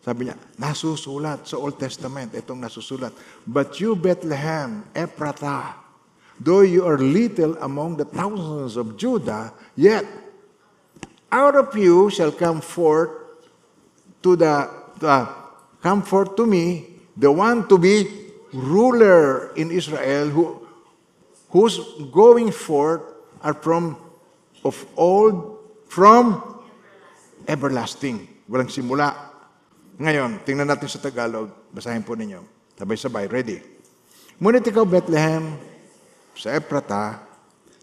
Speaker 1: Sabi niya, nasusulat sa Old Testament, itong nasusulat. But you, Bethlehem, Ephrata, though you are little among the thousands of Judah, yet out of you shall come forth to the uh, come forth to me the one to be ruler in Israel who whose going forth are from of old from everlasting walang simula ngayon tingnan natin sa Tagalog. Basahin po ninyo. Sabay-sabay. Ready? Ngunit ikaw Bethlehem sa Ephrata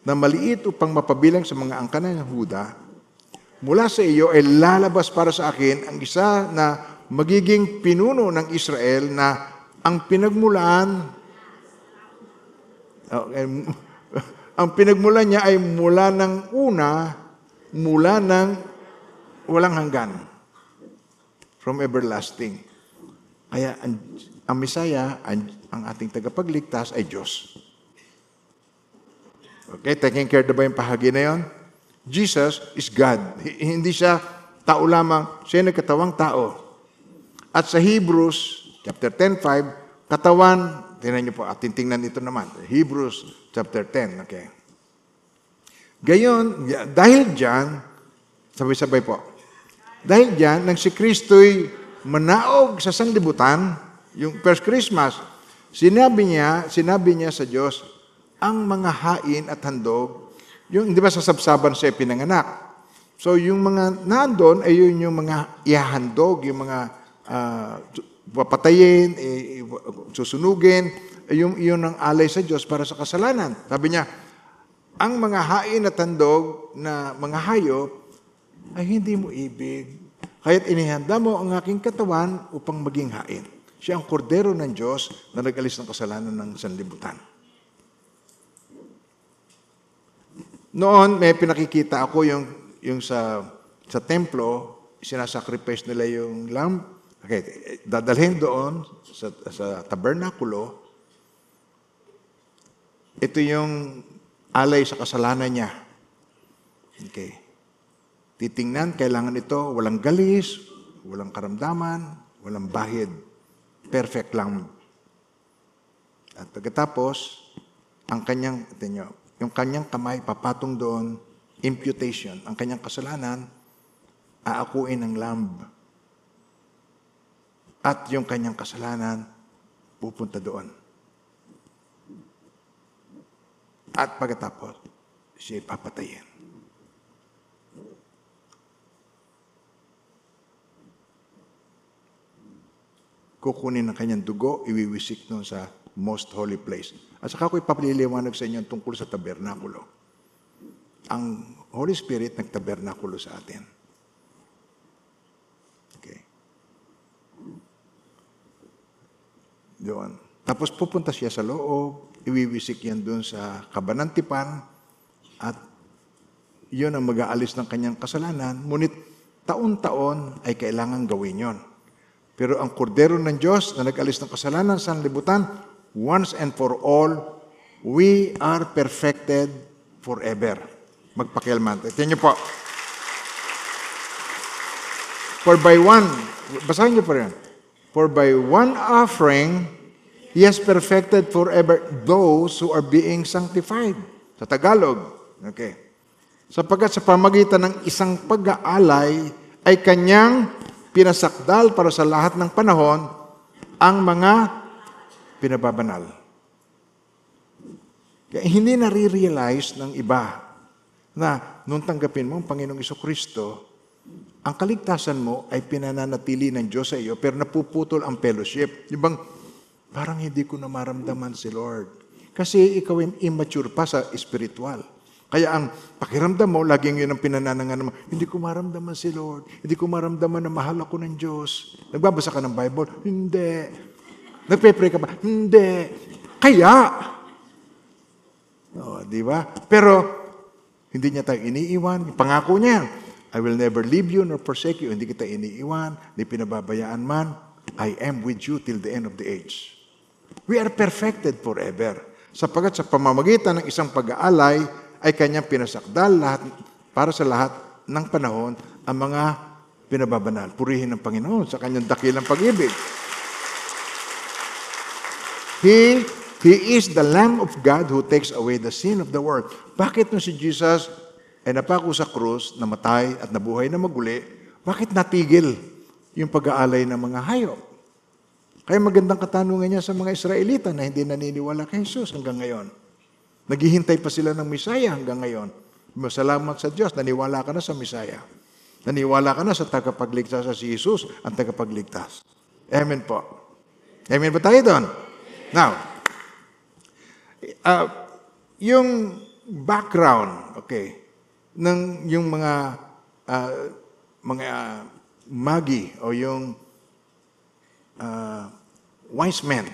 Speaker 1: na maliit upang mapabilang sa mga angkanan ng Huda mula sa iyo ay lalabas para sa akin ang isa na magiging pinuno ng Israel na ang pinagmulaan okay, ang pinagmulan niya ay mula ng una, mula ng walang hanggan. From everlasting. Kaya ang, ang Misaya, ang, ang ating tagapagligtas ay Diyos. Okay, taking care na ba yung pahagi na yon? Jesus is God. Hindi siya tao lamang, siya ay nagkatawang tao. At sa Hebrews, chapter 10.5, katawan, tingnan niyo po, at tingnan ito naman. Hebrews chapter 10, okay. Gayon, dahil dyan, sabay-sabay po, dahil dyan, nang si Kristo'y manaog sa sanlibutan, yung first Christmas, sinabi niya, sinabi niya sa Diyos, ang mga hain at handog, yung, di ba sa sabsaban siya pinanganak. So yung mga nandun ay yun yung mga ihahandog, yung mga ah, papatayin, susunugin, yung iyon ang alay sa Diyos para sa kasalanan. Sabi niya, ang mga hain at handog na mga hayop ay hindi mo ibig. Kaya't inihanda mo ang aking katawan upang maging hain. Siya ang kordero ng Diyos na nag-alis ng kasalanan ng sanlibutan. Noon, may pinakikita ako yung, yung sa, sa templo, sinasacrifice nila yung lamb. Okay, dadalhin doon sa, sa tabernakulo. Ito yung alay sa kasalanan niya. Okay. Titingnan, kailangan ito, walang galis, walang karamdaman, walang bahid. Perfect lang. At pagkatapos, ang kanyang, ito nyo, yung kanyang kamay papatong doon, imputation, ang kanyang kasalanan, aakuin ng lamb. At yung kanyang kasalanan, pupunta doon. At pagkatapos, siya papatayin. Kukunin ang kanyang dugo, iwiwisik doon sa most holy place. At saka ko ipapaliliwanag sa inyo tungkol sa tabernakulo. Ang Holy Spirit nagtabernakulo sa atin. Okay. Doon. Tapos pupunta siya sa loob, iwiwisik yan doon sa kabanantipan, at yun ang mag-aalis ng kanyang kasalanan. Ngunit taon-taon ay kailangan gawin yon. Pero ang kordero ng Diyos na nag-alis ng kasalanan sa libutan, once and for all, we are perfected forever. Magpakialman. Tingnan niyo po. For by one, basahin niyo po rin. For by one offering, He has perfected forever those who are being sanctified. Sa Tagalog. Okay. Sapagkat sa pamagitan ng isang pag-aalay ay kanyang pinasakdal para sa lahat ng panahon ang mga pinababanal. Kaya hindi nare-realize ng iba na nung tanggapin mo ang Panginoong Iso Kristo, ang kaligtasan mo ay pinananatili ng Diyos sa iyo, pero napuputol ang fellowship. Yung bang, parang hindi ko na maramdaman si Lord. Kasi ikaw ay immature pa sa spiritual. Kaya ang pakiramdam mo, laging yun ang pinananangan mo, hindi ko maramdaman si Lord. Hindi ko maramdaman na mahal ako ng Diyos. Nagbabasa ka ng Bible? Hindi. Nagpe-pray ka ba? Hindi. Kaya, oh, di ba? Pero, hindi niya tayo iniiwan. Pangako niya, I will never leave you nor forsake you. Hindi kita iniiwan, hindi pinababayaan man. I am with you till the end of the age. We are perfected forever. Sapagat sa pamamagitan ng isang pag-aalay, ay kanyang pinasakdal lahat, para sa lahat ng panahon ang mga pinababanal. Purihin ng Panginoon sa kanyang dakilang pag-ibig. He, He is the Lamb of God who takes away the sin of the world. Bakit nung si Jesus ay napako sa krus, namatay at nabuhay na maguli, bakit natigil yung pag-aalay ng mga hayop? Kaya magandang katanungan niya sa mga Israelita na hindi naniniwala kay Jesus hanggang ngayon. Naghihintay pa sila ng Misaya hanggang ngayon. Masalamat sa Diyos, naniwala ka na sa Misaya. Naniwala ka na sa tagapagligtas sa si Jesus, ang tagapagligtas. Amen po. Amen ba tayo doon? Now, uh, yung background, okay, ng yung mga uh, mga magi o yung uh, wise men,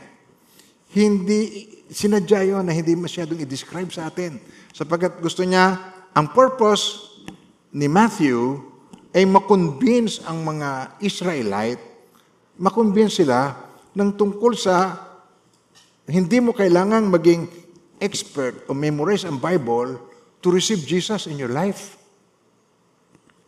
Speaker 1: hindi sinadya yun na hindi masyadong i-describe sa atin. Sapagkat gusto niya, ang purpose ni Matthew ay makonvince ang mga Israelite, makonvince sila ng tungkol sa hindi mo kailangang maging expert o memorize ang Bible to receive Jesus in your life.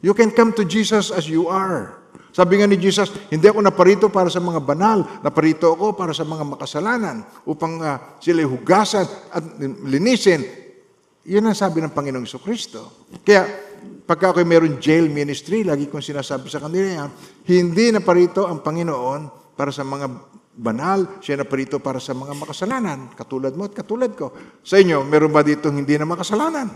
Speaker 1: You can come to Jesus as you are. Sabi nga ni Jesus, hindi ako naparito para sa mga banal, naparito ako para sa mga makasalanan upang uh, sila hugasan at linisin. Yun ang sabi ng Panginoong Kristo. Kaya, pagka ako meron jail ministry, lagi kong sinasabi sa kanila yan, hindi naparito ang Panginoon para sa mga banal, siya na parito para sa mga makasalanan, katulad mo at katulad ko. Sa inyo, meron ba dito hindi na makasalanan?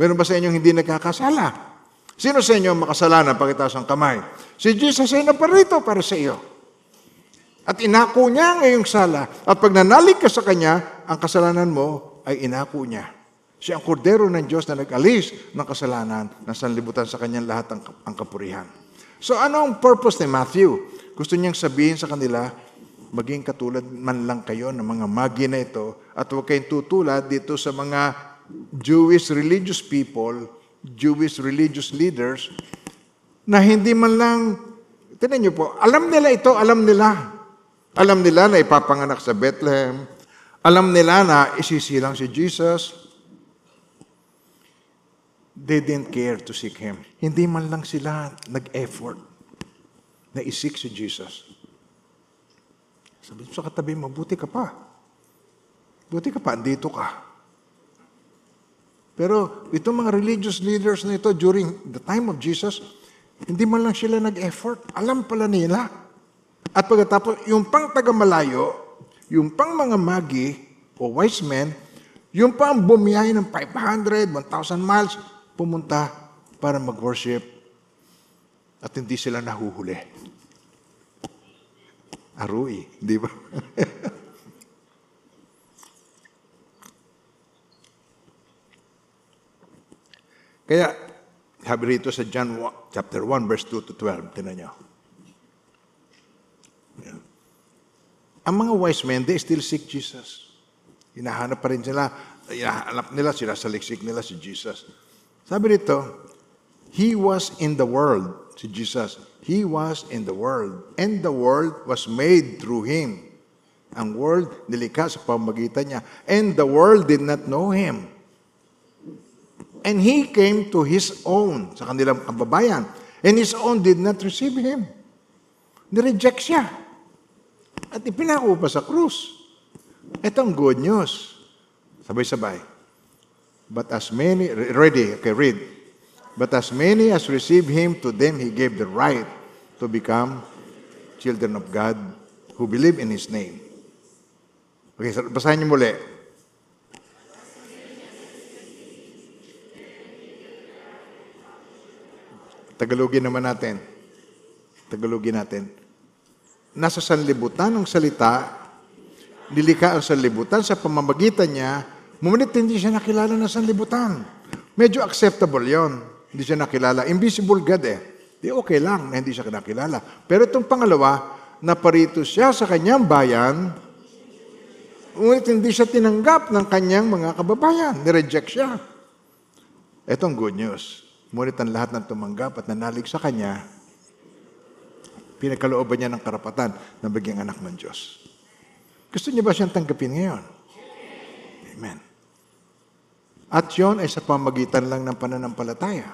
Speaker 1: Meron ba sa inyo hindi nagkakasala? Sino sa inyo makasalanan? Pakitaas ang kamay. Si Jesus ay naparito para sa iyo. At inako niya ang iyong sala. At pag nanalig ka sa Kanya, ang kasalanan mo ay inako niya. Siya ang kordero ng Diyos na nag-alis ng kasalanan na sanlibutan sa Kanyang lahat ang, ang kapurihan. So ano ang purpose ni Matthew? Gusto niyang sabihin sa kanila, maging katulad man lang kayo ng mga magi na ito at huwag kayong tutulad dito sa mga Jewish religious people, Jewish religious leaders na hindi man lang, tinan niyo po, alam nila ito, alam nila. Alam nila na ipapanganak sa Bethlehem. Alam nila na isisilang si Jesus. They didn't care to seek Him. Hindi man lang sila nag-effort na isik si Jesus. Sabi sa katabi mo, buti ka pa. Buti ka pa, andito ka. Pero itong mga religious leaders na ito during the time of Jesus, hindi man lang sila nag-effort. Alam pala nila. At pagkatapos, yung pang taga-malayo, yung pang mga magi o wise men, yung pang bumiyahe ng 500, 1,000 miles, pumunta para mag-worship at hindi sila nahuhuli. Arui, di ba? Kaya, sabi rito sa John 1, chapter 1, verse 2 to 12, tinan nyo. Yeah. Ang mga wise men, they still seek Jesus. Hinahanap pa rin sila, hinahanap nila, sila sa liksik nila si Jesus. Sabi rito, He was in the world, si Jesus. He was in the world, and the world was made through Him. Ang world, nilikha sa pamagitan niya. And the world did not know Him. And He came to His own, sa kanilang kababayan. And His own did not receive Him. Nireject siya. At ipinako pa sa krus. Ito ang good news. Sabay-sabay. But as many, ready, okay, read. But as many as received him, to them he gave the right to become children of God who believe in his name. Okay, basahin niyo muli. Tagalogin naman natin. Tagalogin natin. Nasa sanlibutan ng salita, nilikha ang sanlibutan sa pamamagitan niya, mumunit hindi siya nakilala ng sanlibutan. Medyo acceptable yon. Hindi siya nakilala. Invisible God eh. Di okay lang na hindi siya nakilala. Pero itong pangalawa, naparito siya sa kanyang bayan, ngunit hindi siya tinanggap ng kanyang mga kababayan. Nireject siya. Itong good news. Ngunit ang lahat ng tumanggap at nanalig sa kanya, pinagkalooban niya ng karapatan na maging anak ng Diyos. Gusto niya ba siyang tanggapin ngayon? Amen. At yon ay sa pamagitan lang ng pananampalataya.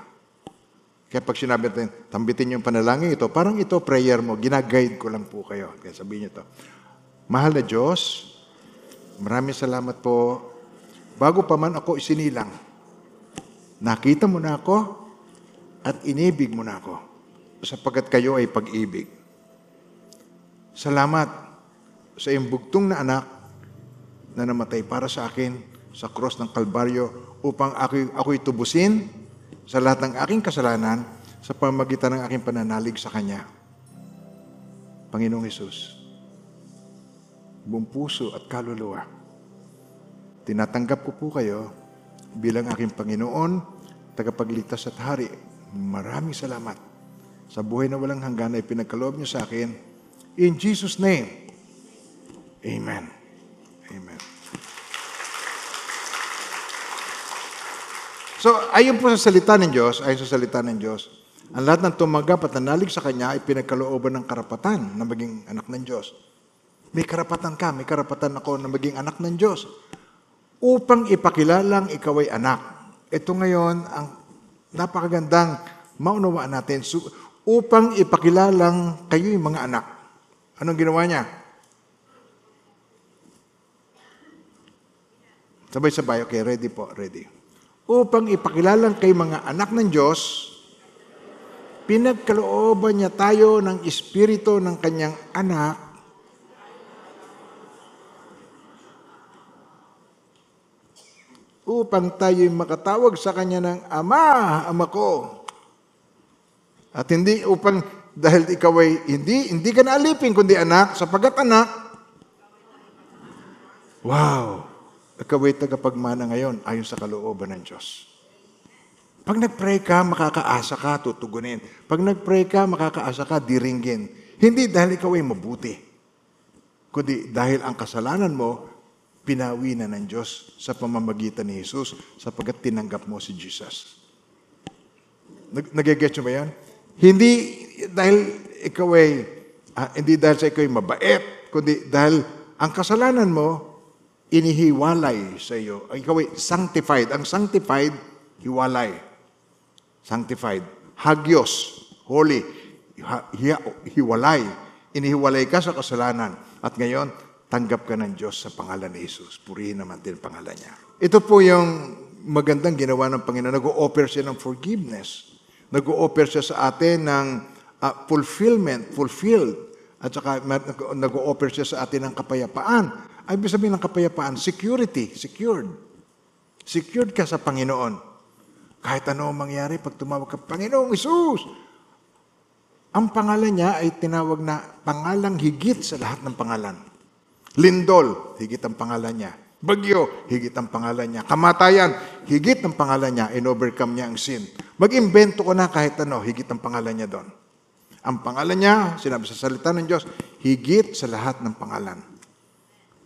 Speaker 1: Kaya pag sinabi natin, tambitin yung panalangin ito, parang ito prayer mo, ginaguide ko lang po kayo. Kaya sabihin niyo to, Mahal na Diyos, maraming salamat po. Bago pa man ako isinilang, nakita mo na ako at inibig mo na ako sapagkat kayo ay pag-ibig. Salamat sa iyong bugtong na anak na namatay para sa akin sa cross ng Kalbaryo upang ako, ako'y tubusin sa lahat ng aking kasalanan sa pamagitan ng aking pananalig sa Kanya. Panginoong Hesus, buong puso at kaluluwa, tinatanggap ko po kayo bilang aking Panginoon, tagapagligtas at hari. Maraming salamat sa buhay na walang hanggan na ipinagkaloob niyo sa akin. In Jesus' name, Amen. Amen. So, ayon po sa salita ng Diyos, ayon sa salita ng Diyos, ang lahat ng tumanggap at nanalig sa Kanya ay pinagkalooban ng karapatan na maging anak ng Diyos. May karapatan ka, may karapatan ako na maging anak ng Diyos. Upang ipakilalang ikaw ay anak. Ito ngayon ang napakagandang maunawaan natin. So, upang ipakilalang kayo'y mga anak. Anong ginawa niya? Sabay-sabay, okay, ready po, ready. Upang ipakilalang kay mga anak ng Diyos, pinagkalooban niya tayo ng espiritu ng kanyang anak upang tayo'y makatawag sa kanya ng Ama, Ama ko. At hindi upang, dahil ikaw ay hindi, hindi ka na alipin, kundi anak, sapagat anak, wow, ikaw ay tagapagmana ngayon ayon sa kalooban ng Diyos. Pag nag-pray ka, makakaasa ka, tutugunin. Pag nag-pray ka, makakaasa ka, diringgin. Hindi dahil ikaw ay mabuti, kundi dahil ang kasalanan mo, pinawi na ng Diyos sa pamamagitan ni Jesus sapagkat tinanggap mo si Jesus. Nag nagigets nyo ba yan? Hindi dahil ikaw ay, ah, hindi dahil sa ikaw ay mabait, kundi dahil ang kasalanan mo, inihiwalay sa iyo. Ikaw ay sanctified. Ang sanctified, hiwalay. Sanctified. Hagios, holy. Hiwalay. Inihiwalay ka sa kasalanan. At ngayon, tanggap ka ng Diyos sa pangalan ni Jesus. Purihin naman din ang pangalan niya. Ito po yung magandang ginawa ng Panginoon. Nag-o-offer siya ng forgiveness. Nag-o-offer siya sa atin ng ah, fulfillment, fulfilled. At saka nag-o-offer siya sa atin ng kapayapaan. Ay, ibig sabihin ng kapayapaan, security, secured. Secured ka sa Panginoon. Kahit ano ang mangyari pag tumawag ka, Panginoong Isus, ang pangalan niya ay tinawag na pangalang higit sa lahat ng pangalan. Lindol, higit ang pangalan niya. Bagyo, higit ang pangalan niya. Kamatayan, higit ang pangalan niya. In-overcome niya ang sin. Mag-imbento ko na kahit ano, higit ang pangalan niya doon. Ang pangalan niya, sinabi sa salita ng Diyos, higit sa lahat ng pangalan.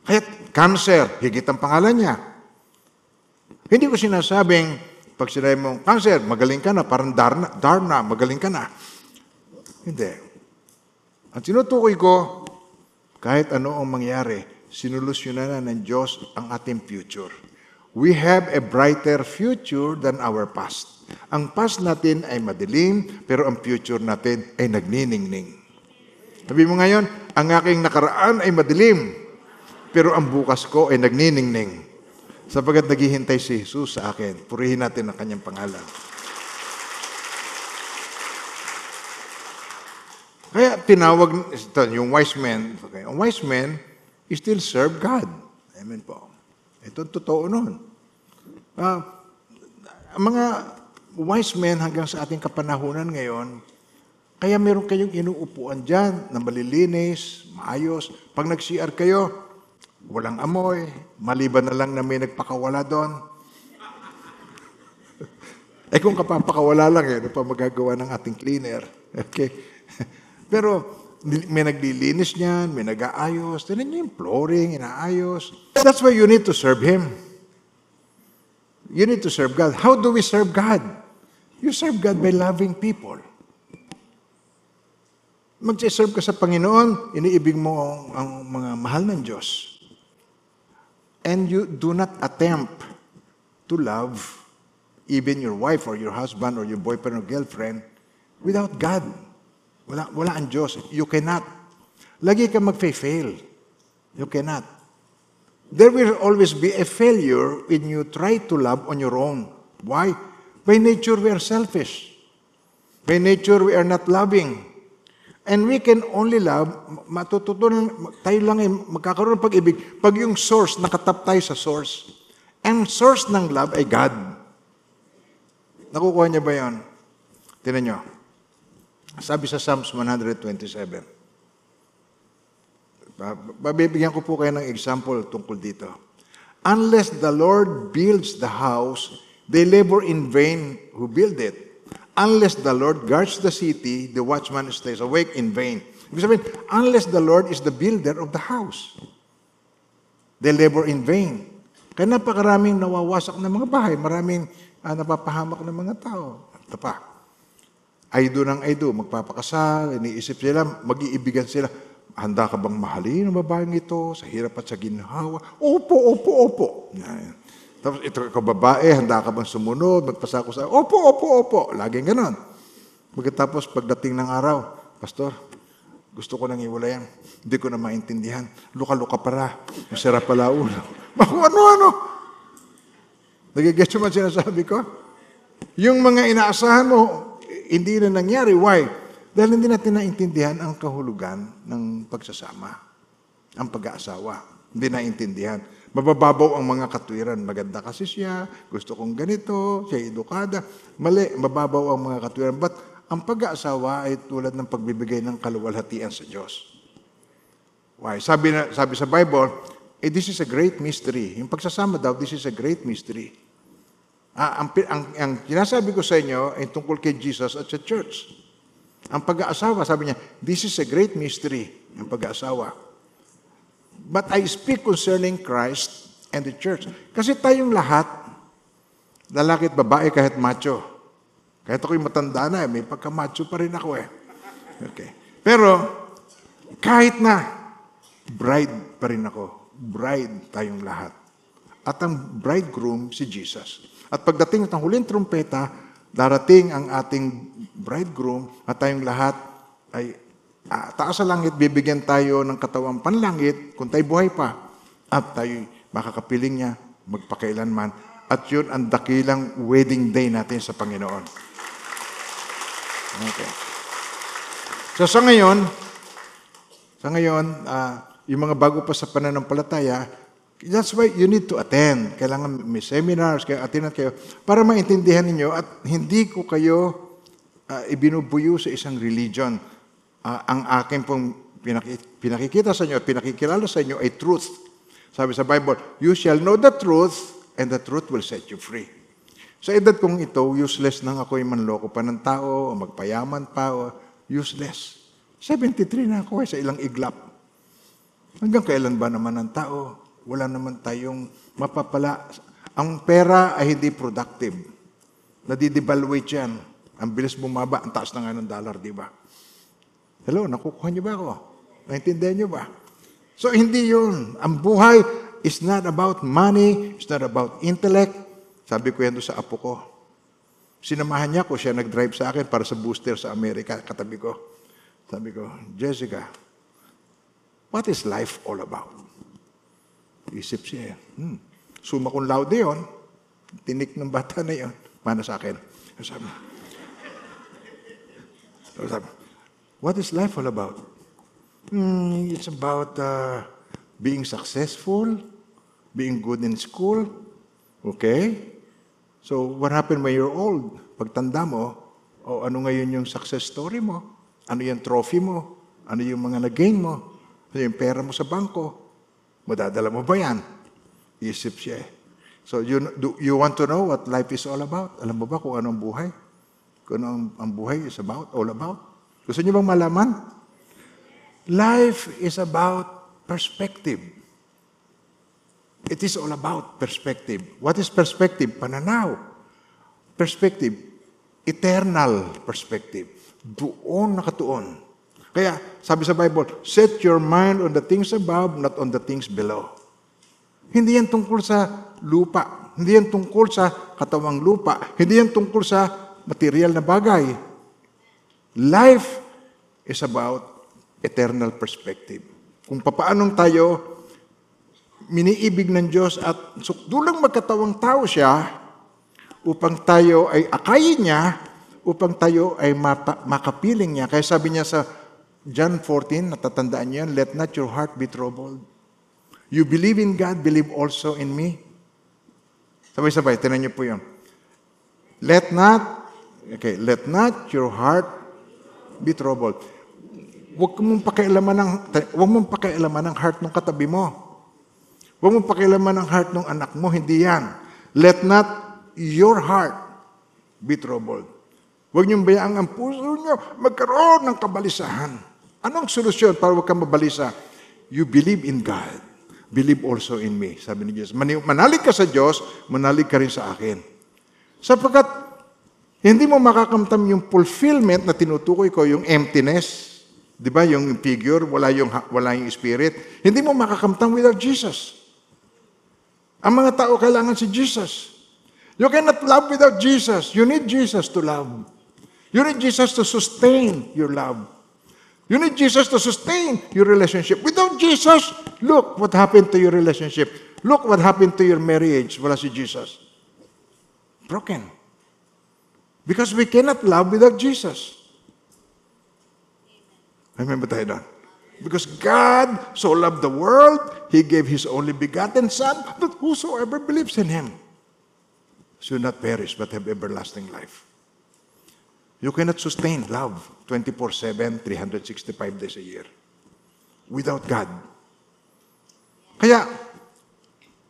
Speaker 1: Kaya cancer, higit ang pangalan niya. Hindi ko sinasabing, pag sinabi mong cancer, magaling ka na, parang Darna, Darna magaling ka na. Hindi. Ang tinutukoy ko, kahit ano ang mangyari, sinulusyonan na ng Diyos ang ating future. We have a brighter future than our past. Ang past natin ay madilim, pero ang future natin ay nagniningning. Sabi mo ngayon, ang aking nakaraan ay madilim, pero ang bukas ko ay nagniningning. Sapagat naghihintay si Jesus sa akin, purihin natin ang kanyang pangalan. Kaya tinawag, ito, yung wise men, okay, ang wise men, still serve God. Amen po. Ito totoo nun. Ah, ang mga wise men hanggang sa ating kapanahunan ngayon, kaya meron kayong inuupuan dyan na malilinis, maayos. Pag nag-CR kayo, walang amoy, maliban na lang na may nagpakawala doon. eh kung kapapakawala lang, eh, ano pa magagawa ng ating cleaner? Okay? Pero may naglilinis niyan, may nag-aayos. Tinan niyo yung flooring, inaayos. That's why you need to serve Him. You need to serve God. How do we serve God? You serve God by loving people. Mag-serve ka sa Panginoon, iniibig mo ang mga mahal ng Diyos. And you do not attempt to love even your wife or your husband or your boyfriend or girlfriend without God. Wala, wala ang Diyos. You cannot. Lagi ka mag-fail. You cannot. There will always be a failure when you try to love on your own. Why? By nature, we are selfish. By nature, we are not loving. And we can only love, matututunan, tayo lang ay magkakaroon ng pag-ibig pag yung source, nakatap tayo sa source. Ang source ng love ay God. Nakukuha niya ba yun? Tinan niyo. Sabi sa Psalms 127. Ba- Babibigyan ko po kayo ng example tungkol dito. Unless the Lord builds the house, they labor in vain who build it. Unless the Lord guards the city, the watchman stays awake in vain. Ibig sabihin, unless the Lord is the builder of the house, they labor in vain. Kaya napakaraming nawawasak ng mga bahay, maraming ah, napapahamak ng mga tao. Ito pa, aydo ng aydo, magpapakasal, iniisip sila, mag-iibigan sila. Handa ka bang mahalin ang babaeng ito sa hirap at sa ginhawa? Opo, opo, opo. Yan. Tapos ito ikaw babae, handa ka bang sumunod, magpasako sa, opo, opo, opo. Laging ganon. Pagkatapos pagdating ng araw, Pastor, gusto ko nang iwalayan. Hindi ko na maintindihan. Luka-luka para. Masarap pala ulo. Ano-ano? Nagigets mo man sinasabi ko? Yung mga inaasahan mo, hindi na nangyari. Why? Dahil hindi natin naintindihan ang kahulugan ng pagsasama. Ang pag-aasawa. Hindi naintindihan. Mabababaw ang mga katwiran. Maganda kasi siya, gusto kong ganito, siya edukada. Mali, mababaw ang mga katwiran. But ang pag-aasawa ay tulad ng pagbibigay ng kaluwalhatian sa Diyos. Why? Sabi, na, sabi sa Bible, eh, this is a great mystery. Yung pagsasama daw, this is a great mystery. Ah, ang, ang, ang sinasabi ko sa inyo ay tungkol kay Jesus at sa church. Ang pag-aasawa, sabi niya, this is a great mystery, ang pag-aasawa. But I speak concerning Christ and the church. Kasi tayong lahat, lalaki at babae kahit macho. Kahit ako'y matanda na, eh, may pagka-macho pa rin ako eh. Okay. Pero, kahit na, bride pa rin ako. Bride tayong lahat. At ang bridegroom, si Jesus. At pagdating ng huling trumpeta, darating ang ating bridegroom at tayong lahat ay ah, taas sa langit, bibigyan tayo ng katawang panlangit kung tayo buhay pa. At tayo makakapiling niya magpakailanman. At yun ang dakilang wedding day natin sa Panginoon. Okay. So sa ngayon, sa ngayon, ah, yung mga bago pa sa pananampalataya, that's why you need to attend. Kailangan may seminars, kaya attend kayo, para maintindihan ninyo at hindi ko kayo ah, ibinubuyo sa isang religion. Ah, ang akin pong pinaki- pinakikita sa inyo at pinakikilala sa inyo ay truth. Sabi sa Bible, you shall know the truth and the truth will set you free. Sa edad kong ito, useless nang ako'y manloko pa ng tao, o magpayaman pa, o useless. 73 na ako eh, sa ilang iglap. Hanggang kailan ba naman ang tao? Wala naman tayong mapapala. Ang pera ay hindi productive. Nadidevaluate yan. Ang bilis bumaba, ang taas na nga ng dollar, di ba? Hello, nakukuha niyo ba ako? Naintindihan niyo ba? So, hindi yun. Ang buhay is not about money, it's not about intellect. Sabi ko yan doon sa apo ko. Sinamahan niya ko, siya nag-drive sa akin para sa booster sa Amerika, katabi ko. Sabi ko, Jessica, what is life all about? Isip siya, hmm, suma kong laude yun, tinik ng bata na yun, mana sa akin. Sabi, sabi, what is life all about? Hmm, it's about uh, being successful, being good in school. Okay? So, what happened when you're old? Pagtanda mo, o ano ngayon yung success story mo? Ano yung trophy mo? Ano yung mga nag-gain mo? Ano yung pera mo sa bangko? Madadala mo ba yan? Isip siya eh. So, you, do, you want to know what life is all about? Alam mo ba kung ano ang buhay? Kung ano ang, ang buhay is about, all about? Gusto niyo bang malaman? Life is about perspective. It is all about perspective. What is perspective? Pananaw. Perspective. Eternal perspective. Doon nakatuon. Kaya, sabi sa Bible, set your mind on the things above, not on the things below. Hindi yan tungkol sa lupa. Hindi yan tungkol sa katawang lupa. Hindi yan tungkol sa material na bagay. Life is about eternal perspective. Kung papaanong tayo miniibig ng Diyos at sukdulang magkatawang tao siya upang tayo ay akayin niya, upang tayo ay mapa- makapiling niya. Kaya sabi niya sa John 14, natatandaan niyo yan, let not your heart be troubled. You believe in God, believe also in me. Sabay-sabay, tinan niyo po yun. Let not, okay, let not your heart be troubled. Huwag mong pakialaman ng, huwag mong pakialaman ng heart ng katabi mo. Huwag mong pakialaman ng heart ng anak mo, hindi yan. Let not your heart be troubled. Huwag niyong bayaan ang puso niyo magkaroon ng kabalisahan. Anong solusyon para huwag kang mabalisa? You believe in God. Believe also in me, sabi ni Jesus. Manalig ka sa Diyos, manalig ka rin sa akin. Sapagkat hindi mo makakamtam yung fulfillment na tinutukoy ko, yung emptiness, di ba, yung figure, wala yung, wala yung spirit. Hindi mo makakamtam without Jesus. Ang mga tao kailangan si Jesus. You cannot love without Jesus. You need Jesus to love. You need Jesus to sustain your love. You need Jesus to sustain your relationship. Without Jesus, look what happened to your relationship. Look what happened to your marriage. Wala si Jesus. Broken. Because we cannot love without Jesus. Remember tayo doon. Because God so loved the world, He gave His only begotten Son, that whosoever believes in Him should not perish but have everlasting life. You cannot sustain love 24-7, 365 days a year without God. Kaya,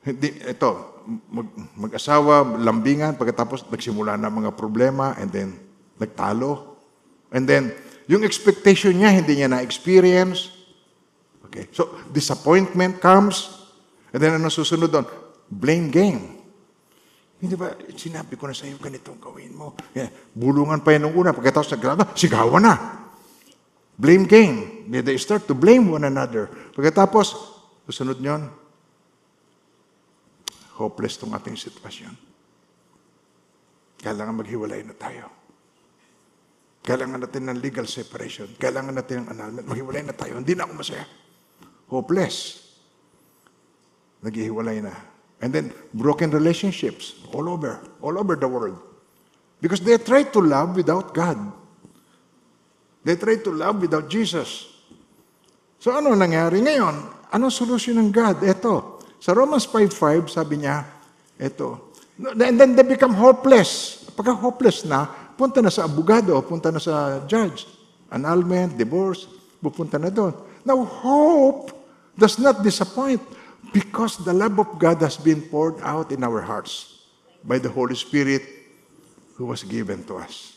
Speaker 1: hindi, ito, mag, mag-asawa, lambingan, pagkatapos nagsimula na mga problema, and then nagtalo. And then, yung expectation niya, hindi niya na-experience. Okay, so disappointment comes, and then ano susunod doon? Blame game. Hindi ba, sinabi ko na sa iyo, ganitong gawin mo. Yeah. Bulungan pa yan nung una. Pagkatapos nagrado, sigawan na. Blame game. They start to blame one another. Pagkatapos, susunod nyon, hopeless tong ating sitwasyon. Kailangan maghiwalay na tayo. Kailangan natin ng legal separation. Kailangan natin ng annulment. Maghiwalay na tayo. Hindi na ako masaya. Hopeless. Naghihiwalay na. And then, broken relationships all over, all over the world. Because they try to love without God. They try to love without Jesus. So ano nangyari ngayon? Anong solusyon ng God? Ito. Sa Romans 5.5, sabi niya, ito. And then they become hopeless. Pagka hopeless na, punta na sa abogado, punta na sa judge. Annulment, divorce, pupunta na doon. Now, hope does not disappoint because the love of God has been poured out in our hearts by the Holy Spirit who was given to us.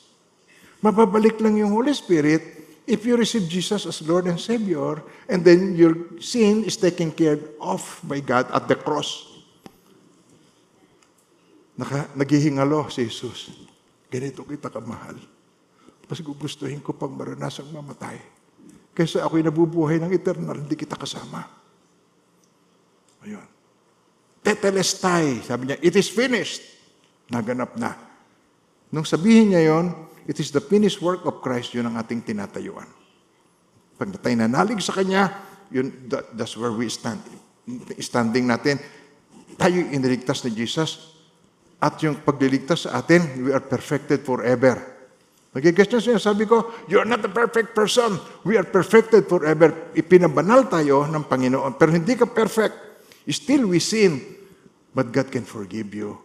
Speaker 1: Mababalik lang yung Holy Spirit if you receive Jesus as Lord and Savior and then your sin is taken care of by God at the cross. Naka, naghihingalo si Jesus. Ganito kita kamahal. Mas gugustuhin ko pang maranasang mamatay. Kaysa ako'y nabubuhay ng eternal, hindi kita kasama. Ayun. Tetelestai, sabi niya, it is finished. Naganap na. Nung sabihin niya yon, it is the finished work of Christ, yun ang ating tinatayuan. Pag tayo nanalig sa Kanya, yun, that, that's where we stand. Standing natin, tayo iniligtas ni Jesus, at yung pagliligtas sa atin, we are perfected forever. Nagigets niyo siya, sabi ko, you are not a perfect person. We are perfected forever. Ipinabanal tayo ng Panginoon, pero hindi ka perfect. Still we sin, but God can forgive you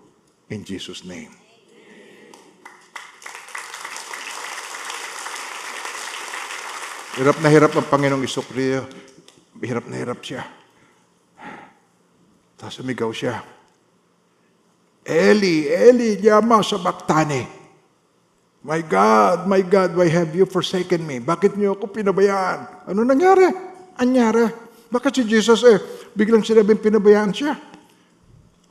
Speaker 1: in Jesus' name. Hirap na hirap ang Panginoong Isokriyo. Hirap na hirap siya. Tapos sumigaw siya. Eli, Eli, yama sa baktani. My God, my God, why have you forsaken me? Bakit niyo ako pinabayaan? Ano nangyari? Anyari? Bakit si Jesus eh, biglang sinabing pinabayaan siya?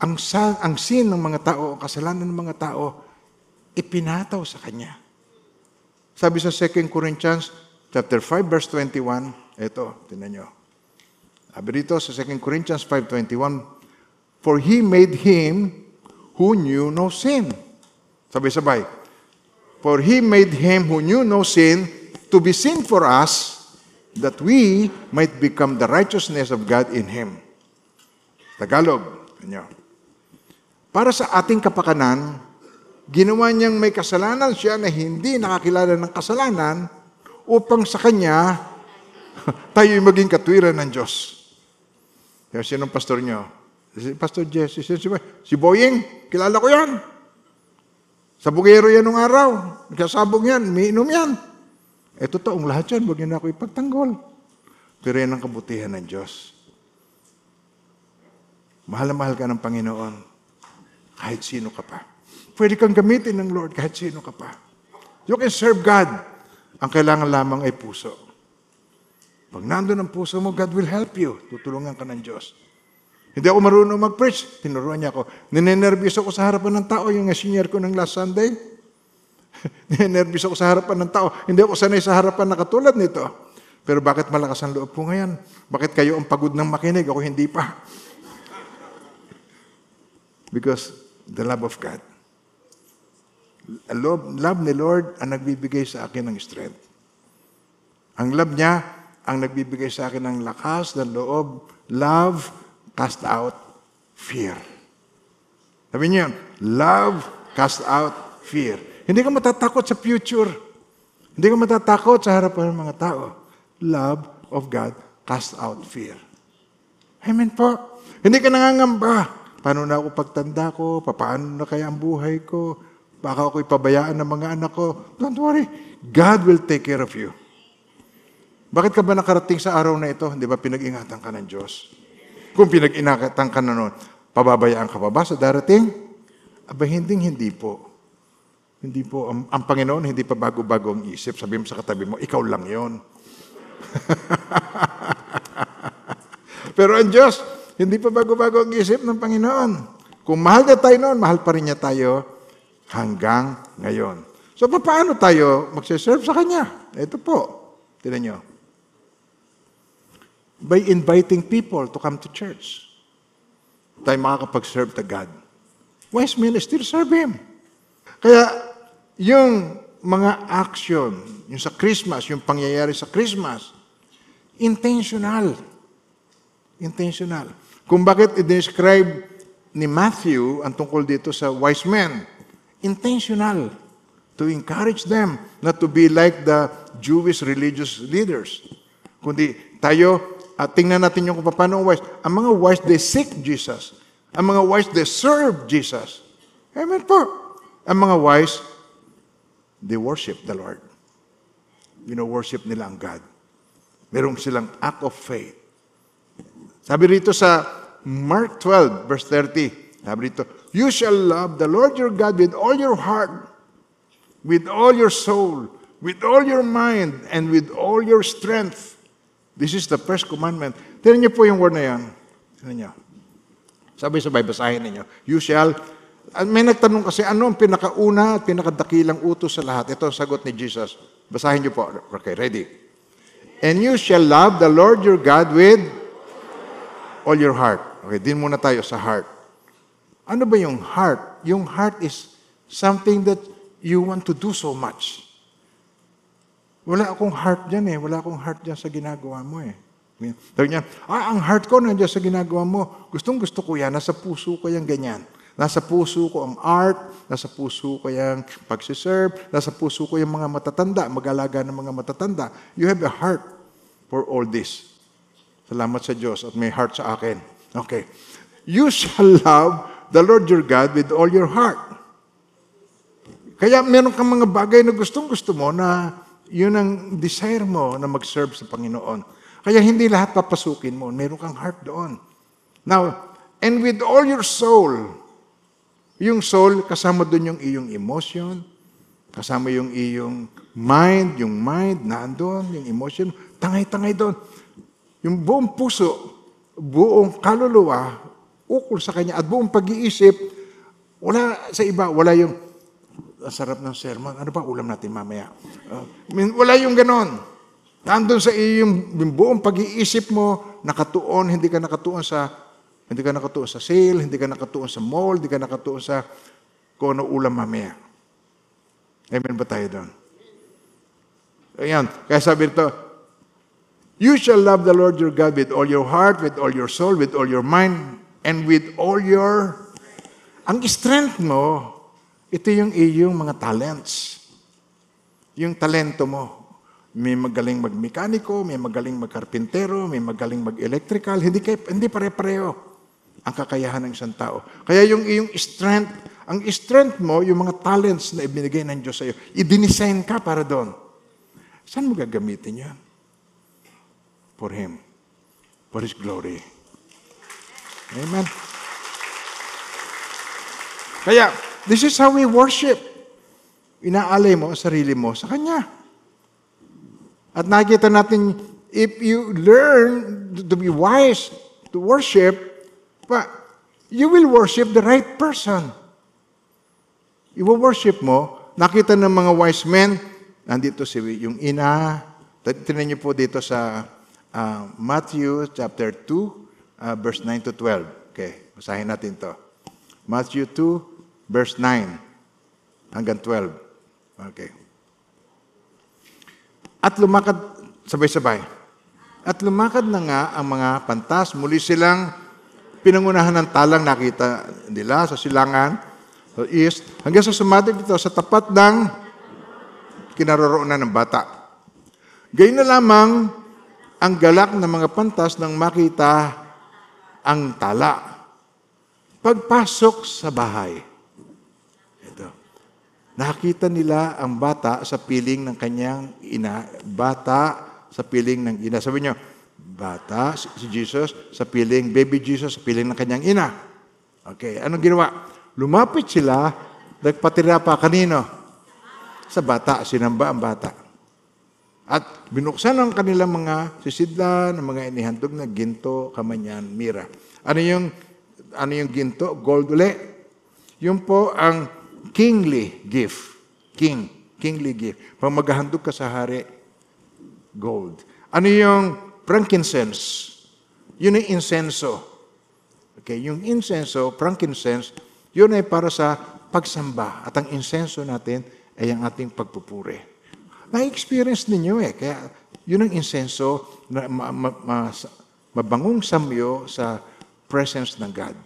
Speaker 1: Ang, sa, ang sin ng mga tao, ang kasalanan ng mga tao, ipinataw sa Kanya. Sabi sa 2 Corinthians chapter 5 verse 21, ito, tinan nyo. Sabi dito sa 2 Corinthians 5.21, For He made Him who knew no sin. Sabay-sabay. For He made Him who knew no sin to be sin for us, that we might become the righteousness of God in Him. Tagalog. Inyo. Para sa ating kapakanan, ginawa niyang may kasalanan siya na hindi nakakilala ng kasalanan upang sa Kanya tayo'y maging katwiran ng Diyos. Kaya sinong pastor niyo? Si Pastor Jesse. Si, si, si Boying, kilala ko yan. Sa bugero yan nung araw. Nagkasabong yan, miinom yan. Eh, totoong lahat yan, huwag niyo na ako ipagtanggol. Pero yan ang kabutihan ng Diyos. Mahal na mahal ka ng Panginoon. Kahit sino ka pa. Pwede kang gamitin ng Lord kahit sino ka pa. You can serve God. Ang kailangan lamang ay puso. Pag nandun ang puso mo, God will help you. Tutulungan ka ng Diyos. Hindi ako marunong mag-preach. Tinuruan niya ako. Ninenervyos ako sa harapan ng tao, yung senior ko ng last Sunday. Ninenervyos ako sa harapan ng tao. Hindi ako sanay sa harapan na katulad nito. Pero bakit malakas ang loob ko ngayon? Bakit kayo ang pagod ng makinig? Ako hindi pa. Because the love of God. Love, love ni Lord ang nagbibigay sa akin ng strength. Ang love niya ang nagbibigay sa akin ng lakas, ng loob. Love cast out fear. Sabi niyo, love cast out fear. Hindi ka matatakot sa future. Hindi ka matatakot sa harapan ng mga tao. Love of God cast out fear. Amen po. Hindi ka nangangamba. Paano na ako pagtanda ko? Paano na kaya ang buhay ko? Baka ako ipabayaan ng mga anak ko. Don't worry. God will take care of you. Bakit ka ba nakarating sa araw na ito? Hindi ba pinag-ingatan ka ng Diyos? Kung pinag-ingatan ka na noon, pababayaan ka pa ba sa darating? Aba, hindi, hindi po. Hindi po. Ang, ang Panginoon, hindi pa bago-bago ang isip. Sabi mo sa katabi mo, ikaw lang yon. Pero ang Diyos, hindi pa bago-bago ang isip ng Panginoon. Kung mahal na tayo noon, mahal pa rin niya tayo hanggang ngayon. So, paano tayo magsiserve sa Kanya? Ito po. Tinan niyo. By inviting people to come to church. Tayo makakapag-serve to God. Men still serve Him. Kaya, yung mga action, yung sa Christmas, yung pangyayari sa Christmas, intentional. Intentional. Kung bakit i-describe ni Matthew ang tungkol dito sa wise men, intentional to encourage them not to be like the Jewish religious leaders. Kundi tayo, at tingnan natin yung kung paano wise. Ang mga wise, they seek Jesus. Ang mga wise, they serve Jesus. Amen po. Ang mga wise, they worship the Lord. You know, worship nila ang God. Merong silang act of faith. Sabi rito sa Mark 12, verse 30, sabi rito, You shall love the Lord your God with all your heart, with all your soul, with all your mind, and with all your strength. This is the first commandment. Tignan niyo po yung word na yan. Tignan niyo. Sabay-sabay, basahin ninyo. You shall, may nagtanong kasi, ano ang pinakauna at pinakadakilang utos sa lahat? Ito ang sagot ni Jesus. Basahin niyo po. Okay, ready. And you shall love the Lord your God with all your heart. Okay, din muna tayo sa heart. Ano ba yung heart? Yung heart is something that you want to do so much. Wala akong heart dyan eh. Wala akong heart dyan sa ginagawa mo eh. Sabi niya, ah, ang heart ko nandiyan sa ginagawa mo. Gustong gusto ko yan. Nasa puso ko yan ganyan. Nasa puso ko ang art, nasa puso ko yung pagsiserve, nasa puso ko yung mga matatanda, mag-alaga ng mga matatanda. You have a heart for all this. Salamat sa Diyos at may heart sa akin. Okay. You shall love the Lord your God with all your heart. Kaya meron kang mga bagay na gustong gusto mo na yun ang desire mo na mag-serve sa Panginoon. Kaya hindi lahat papasukin mo. Meron kang heart doon. Now, and with all your soul, yung soul, kasama doon yung iyong emotion, kasama yung iyong mind, yung mind, naandun, yung emotion, tangay-tangay doon. Yung buong puso, buong kaluluwa, ukol sa Kanya, at buong pag-iisip, wala sa iba, wala yung, ang sarap ng sermon, ano ba ulam natin mamaya? Uh, wala yung ganon. Nandun sa iyong yung buong pag-iisip mo, nakatuon, hindi ka nakatuon sa hindi ka nakatuon sa sale, hindi ka nakatuon sa mall, hindi ka nakatuon sa kung ano ulam mamaya. Amen ba tayo doon? Ayan. Kaya sabi ito, You shall love the Lord your God with all your heart, with all your soul, with all your mind, and with all your... Ang strength mo, ito yung iyong mga talents. Yung talento mo. May magaling magmekaniko, may magaling magkarpintero, may magaling mag-electrical. Hindi, kay, hindi pare-pareho ang kakayahan ng isang tao. Kaya yung iyong strength, ang strength mo, yung mga talents na ibinigay ng Diyos sa iyo, i-design ka para doon. Saan mo gagamitin yan? For Him. For His glory. Amen. Kaya, this is how we worship. Inaalay mo ang sarili mo sa Kanya. At nakikita natin, if you learn to be wise to worship, pa, you will worship the right person. I-worship mo, nakita ng mga wise men, nandito si yung ina, tinan niyo po dito sa uh, Matthew chapter 2, uh, verse 9 to 12. Okay, basahin natin to. Matthew 2, verse 9 hanggang 12. Okay. At lumakad, sabay-sabay. At lumakad na nga ang mga pantas. Muli silang pinangunahan ng talang nakita nila sa silangan, sa east, hanggang sa sumating dito sa tapat ng kinaroroonan ng bata. Gayun na lamang ang galak ng mga pantas nang makita ang tala. Pagpasok sa bahay, ito, nakita nila ang bata sa piling ng kanyang ina, bata sa piling ng ina. Sabi niyo, bata, si Jesus, sa piling, baby Jesus, sa piling ng kanyang ina. Okay, anong ginawa? Lumapit sila, nagpatira pa kanino? Sa bata, sinamba ang bata. At binuksan ang kanilang mga sisidlan, ng mga inihandog na ginto, kamanyan, mira. Ano yung, ano yung ginto? Gold uli. Yun po ang kingly gift. King. Kingly gift. Pag maghahandog ka sa hari, gold. Ano yung frankincense? Yun ay insenso. Okay, yung insenso, frankincense, yun ay para sa pagsamba. At ang insenso natin ay ang ating pagpupuri. Na-experience ninyo eh. Kaya yun ang insenso na ma, ma, ma, mabangong samyo sa presence ng God.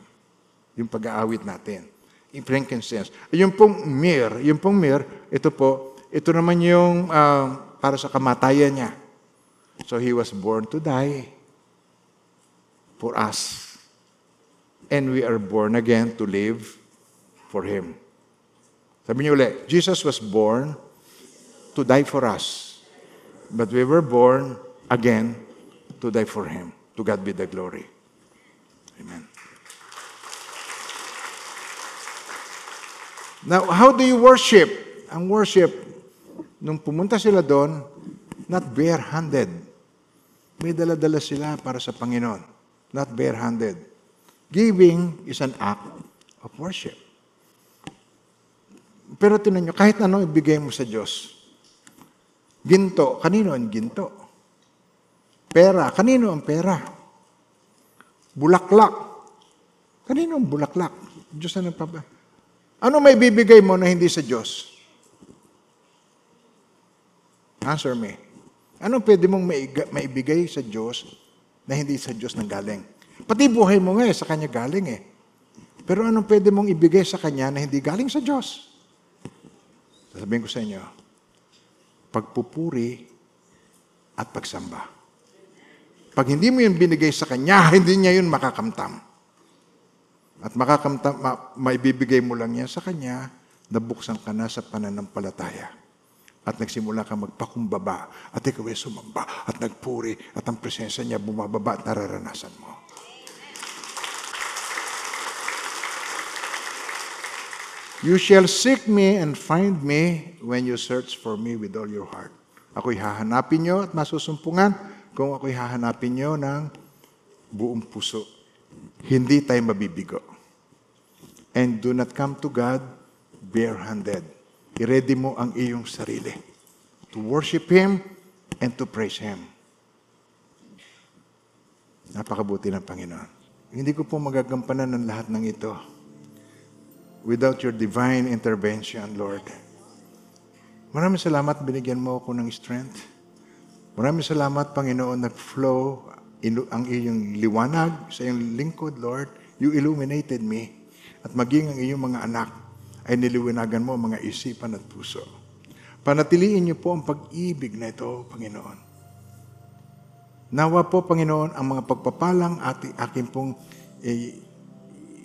Speaker 1: Yung pag-aawit natin. Yung frankincense. Yung pong myrrh, yung pong myrrh, ito po, ito naman yung uh, para sa kamatayan niya. So he was born to die for us. And we are born again to live for Him. Sabi niyo ulit, Jesus was born to die for us. But we were born again to die for Him. To God be the glory. Amen. Now, how do you worship? Ang worship, nung pumunta sila doon, not bare-handed. May dala-dala sila para sa Panginoon. Not bare-handed. Giving is an act of worship. Pero tinan nyo, kahit ano ibigay mo sa Diyos. Ginto, kanino ang ginto? Pera, kanino ang pera? Bulaklak, kanino ang bulaklak? Diyos na nagpapa. Ano may bibigay mo na hindi sa Diyos? Answer me. Ano pwede mong maibigay sa Diyos na hindi sa Diyos nang galing? Pati buhay mo nga eh, sa Kanya galing eh. Pero anong pwede mong ibigay sa Kanya na hindi galing sa Diyos? Sasabihin ko sa inyo, pagpupuri at pagsamba. Pag hindi mo yun binigay sa Kanya, hindi niya yun makakamtam. At makakamtam, ma, maibibigay mo lang yan sa Kanya, nabuksan ka na sa pananampalataya. At nagsimula ka magpakumbaba at ikaw ay sumamba at nagpuri at ang presensya niya bumababa at nararanasan mo. You shall seek me and find me when you search for me with all your heart. Ako'y hahanapin nyo at masusumpungan kung ako'y hahanapin nyo ng buong puso. Hindi tayo mabibigo. And do not come to God bare-handed i-ready mo ang iyong sarili to worship Him and to praise Him. Napakabuti ng Panginoon. Hindi ko po magagampanan ng lahat ng ito without your divine intervention, Lord. Maraming salamat binigyan mo ako ng strength. Maraming salamat, Panginoon, nag-flow ang iyong liwanag sa iyong lingkod, Lord. You illuminated me. At maging ang iyong mga anak ay niliwanagan mo ang mga isipan at puso. Panatiliin niyo po ang pag-ibig na ito, Panginoon. Nawa po, Panginoon, ang mga pagpapalang ati, akin pong eh,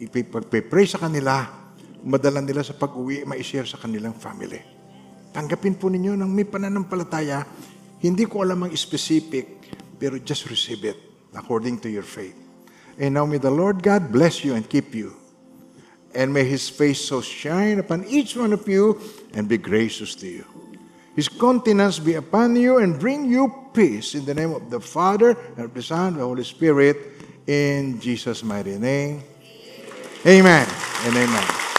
Speaker 1: ipipag-pray sa kanila, madala nila sa pag-uwi, ma-share sa kanilang family. Tanggapin po ninyo ng may pananampalataya. Hindi ko alam ang specific, pero just receive it according to your faith. And now may the Lord God bless you and keep you. And may His face so shine upon each one of you and be gracious to you. His countenance be upon you and bring you peace in the name of the Father and of the Son and the Holy Spirit in Jesus' mighty name. Amen and amen.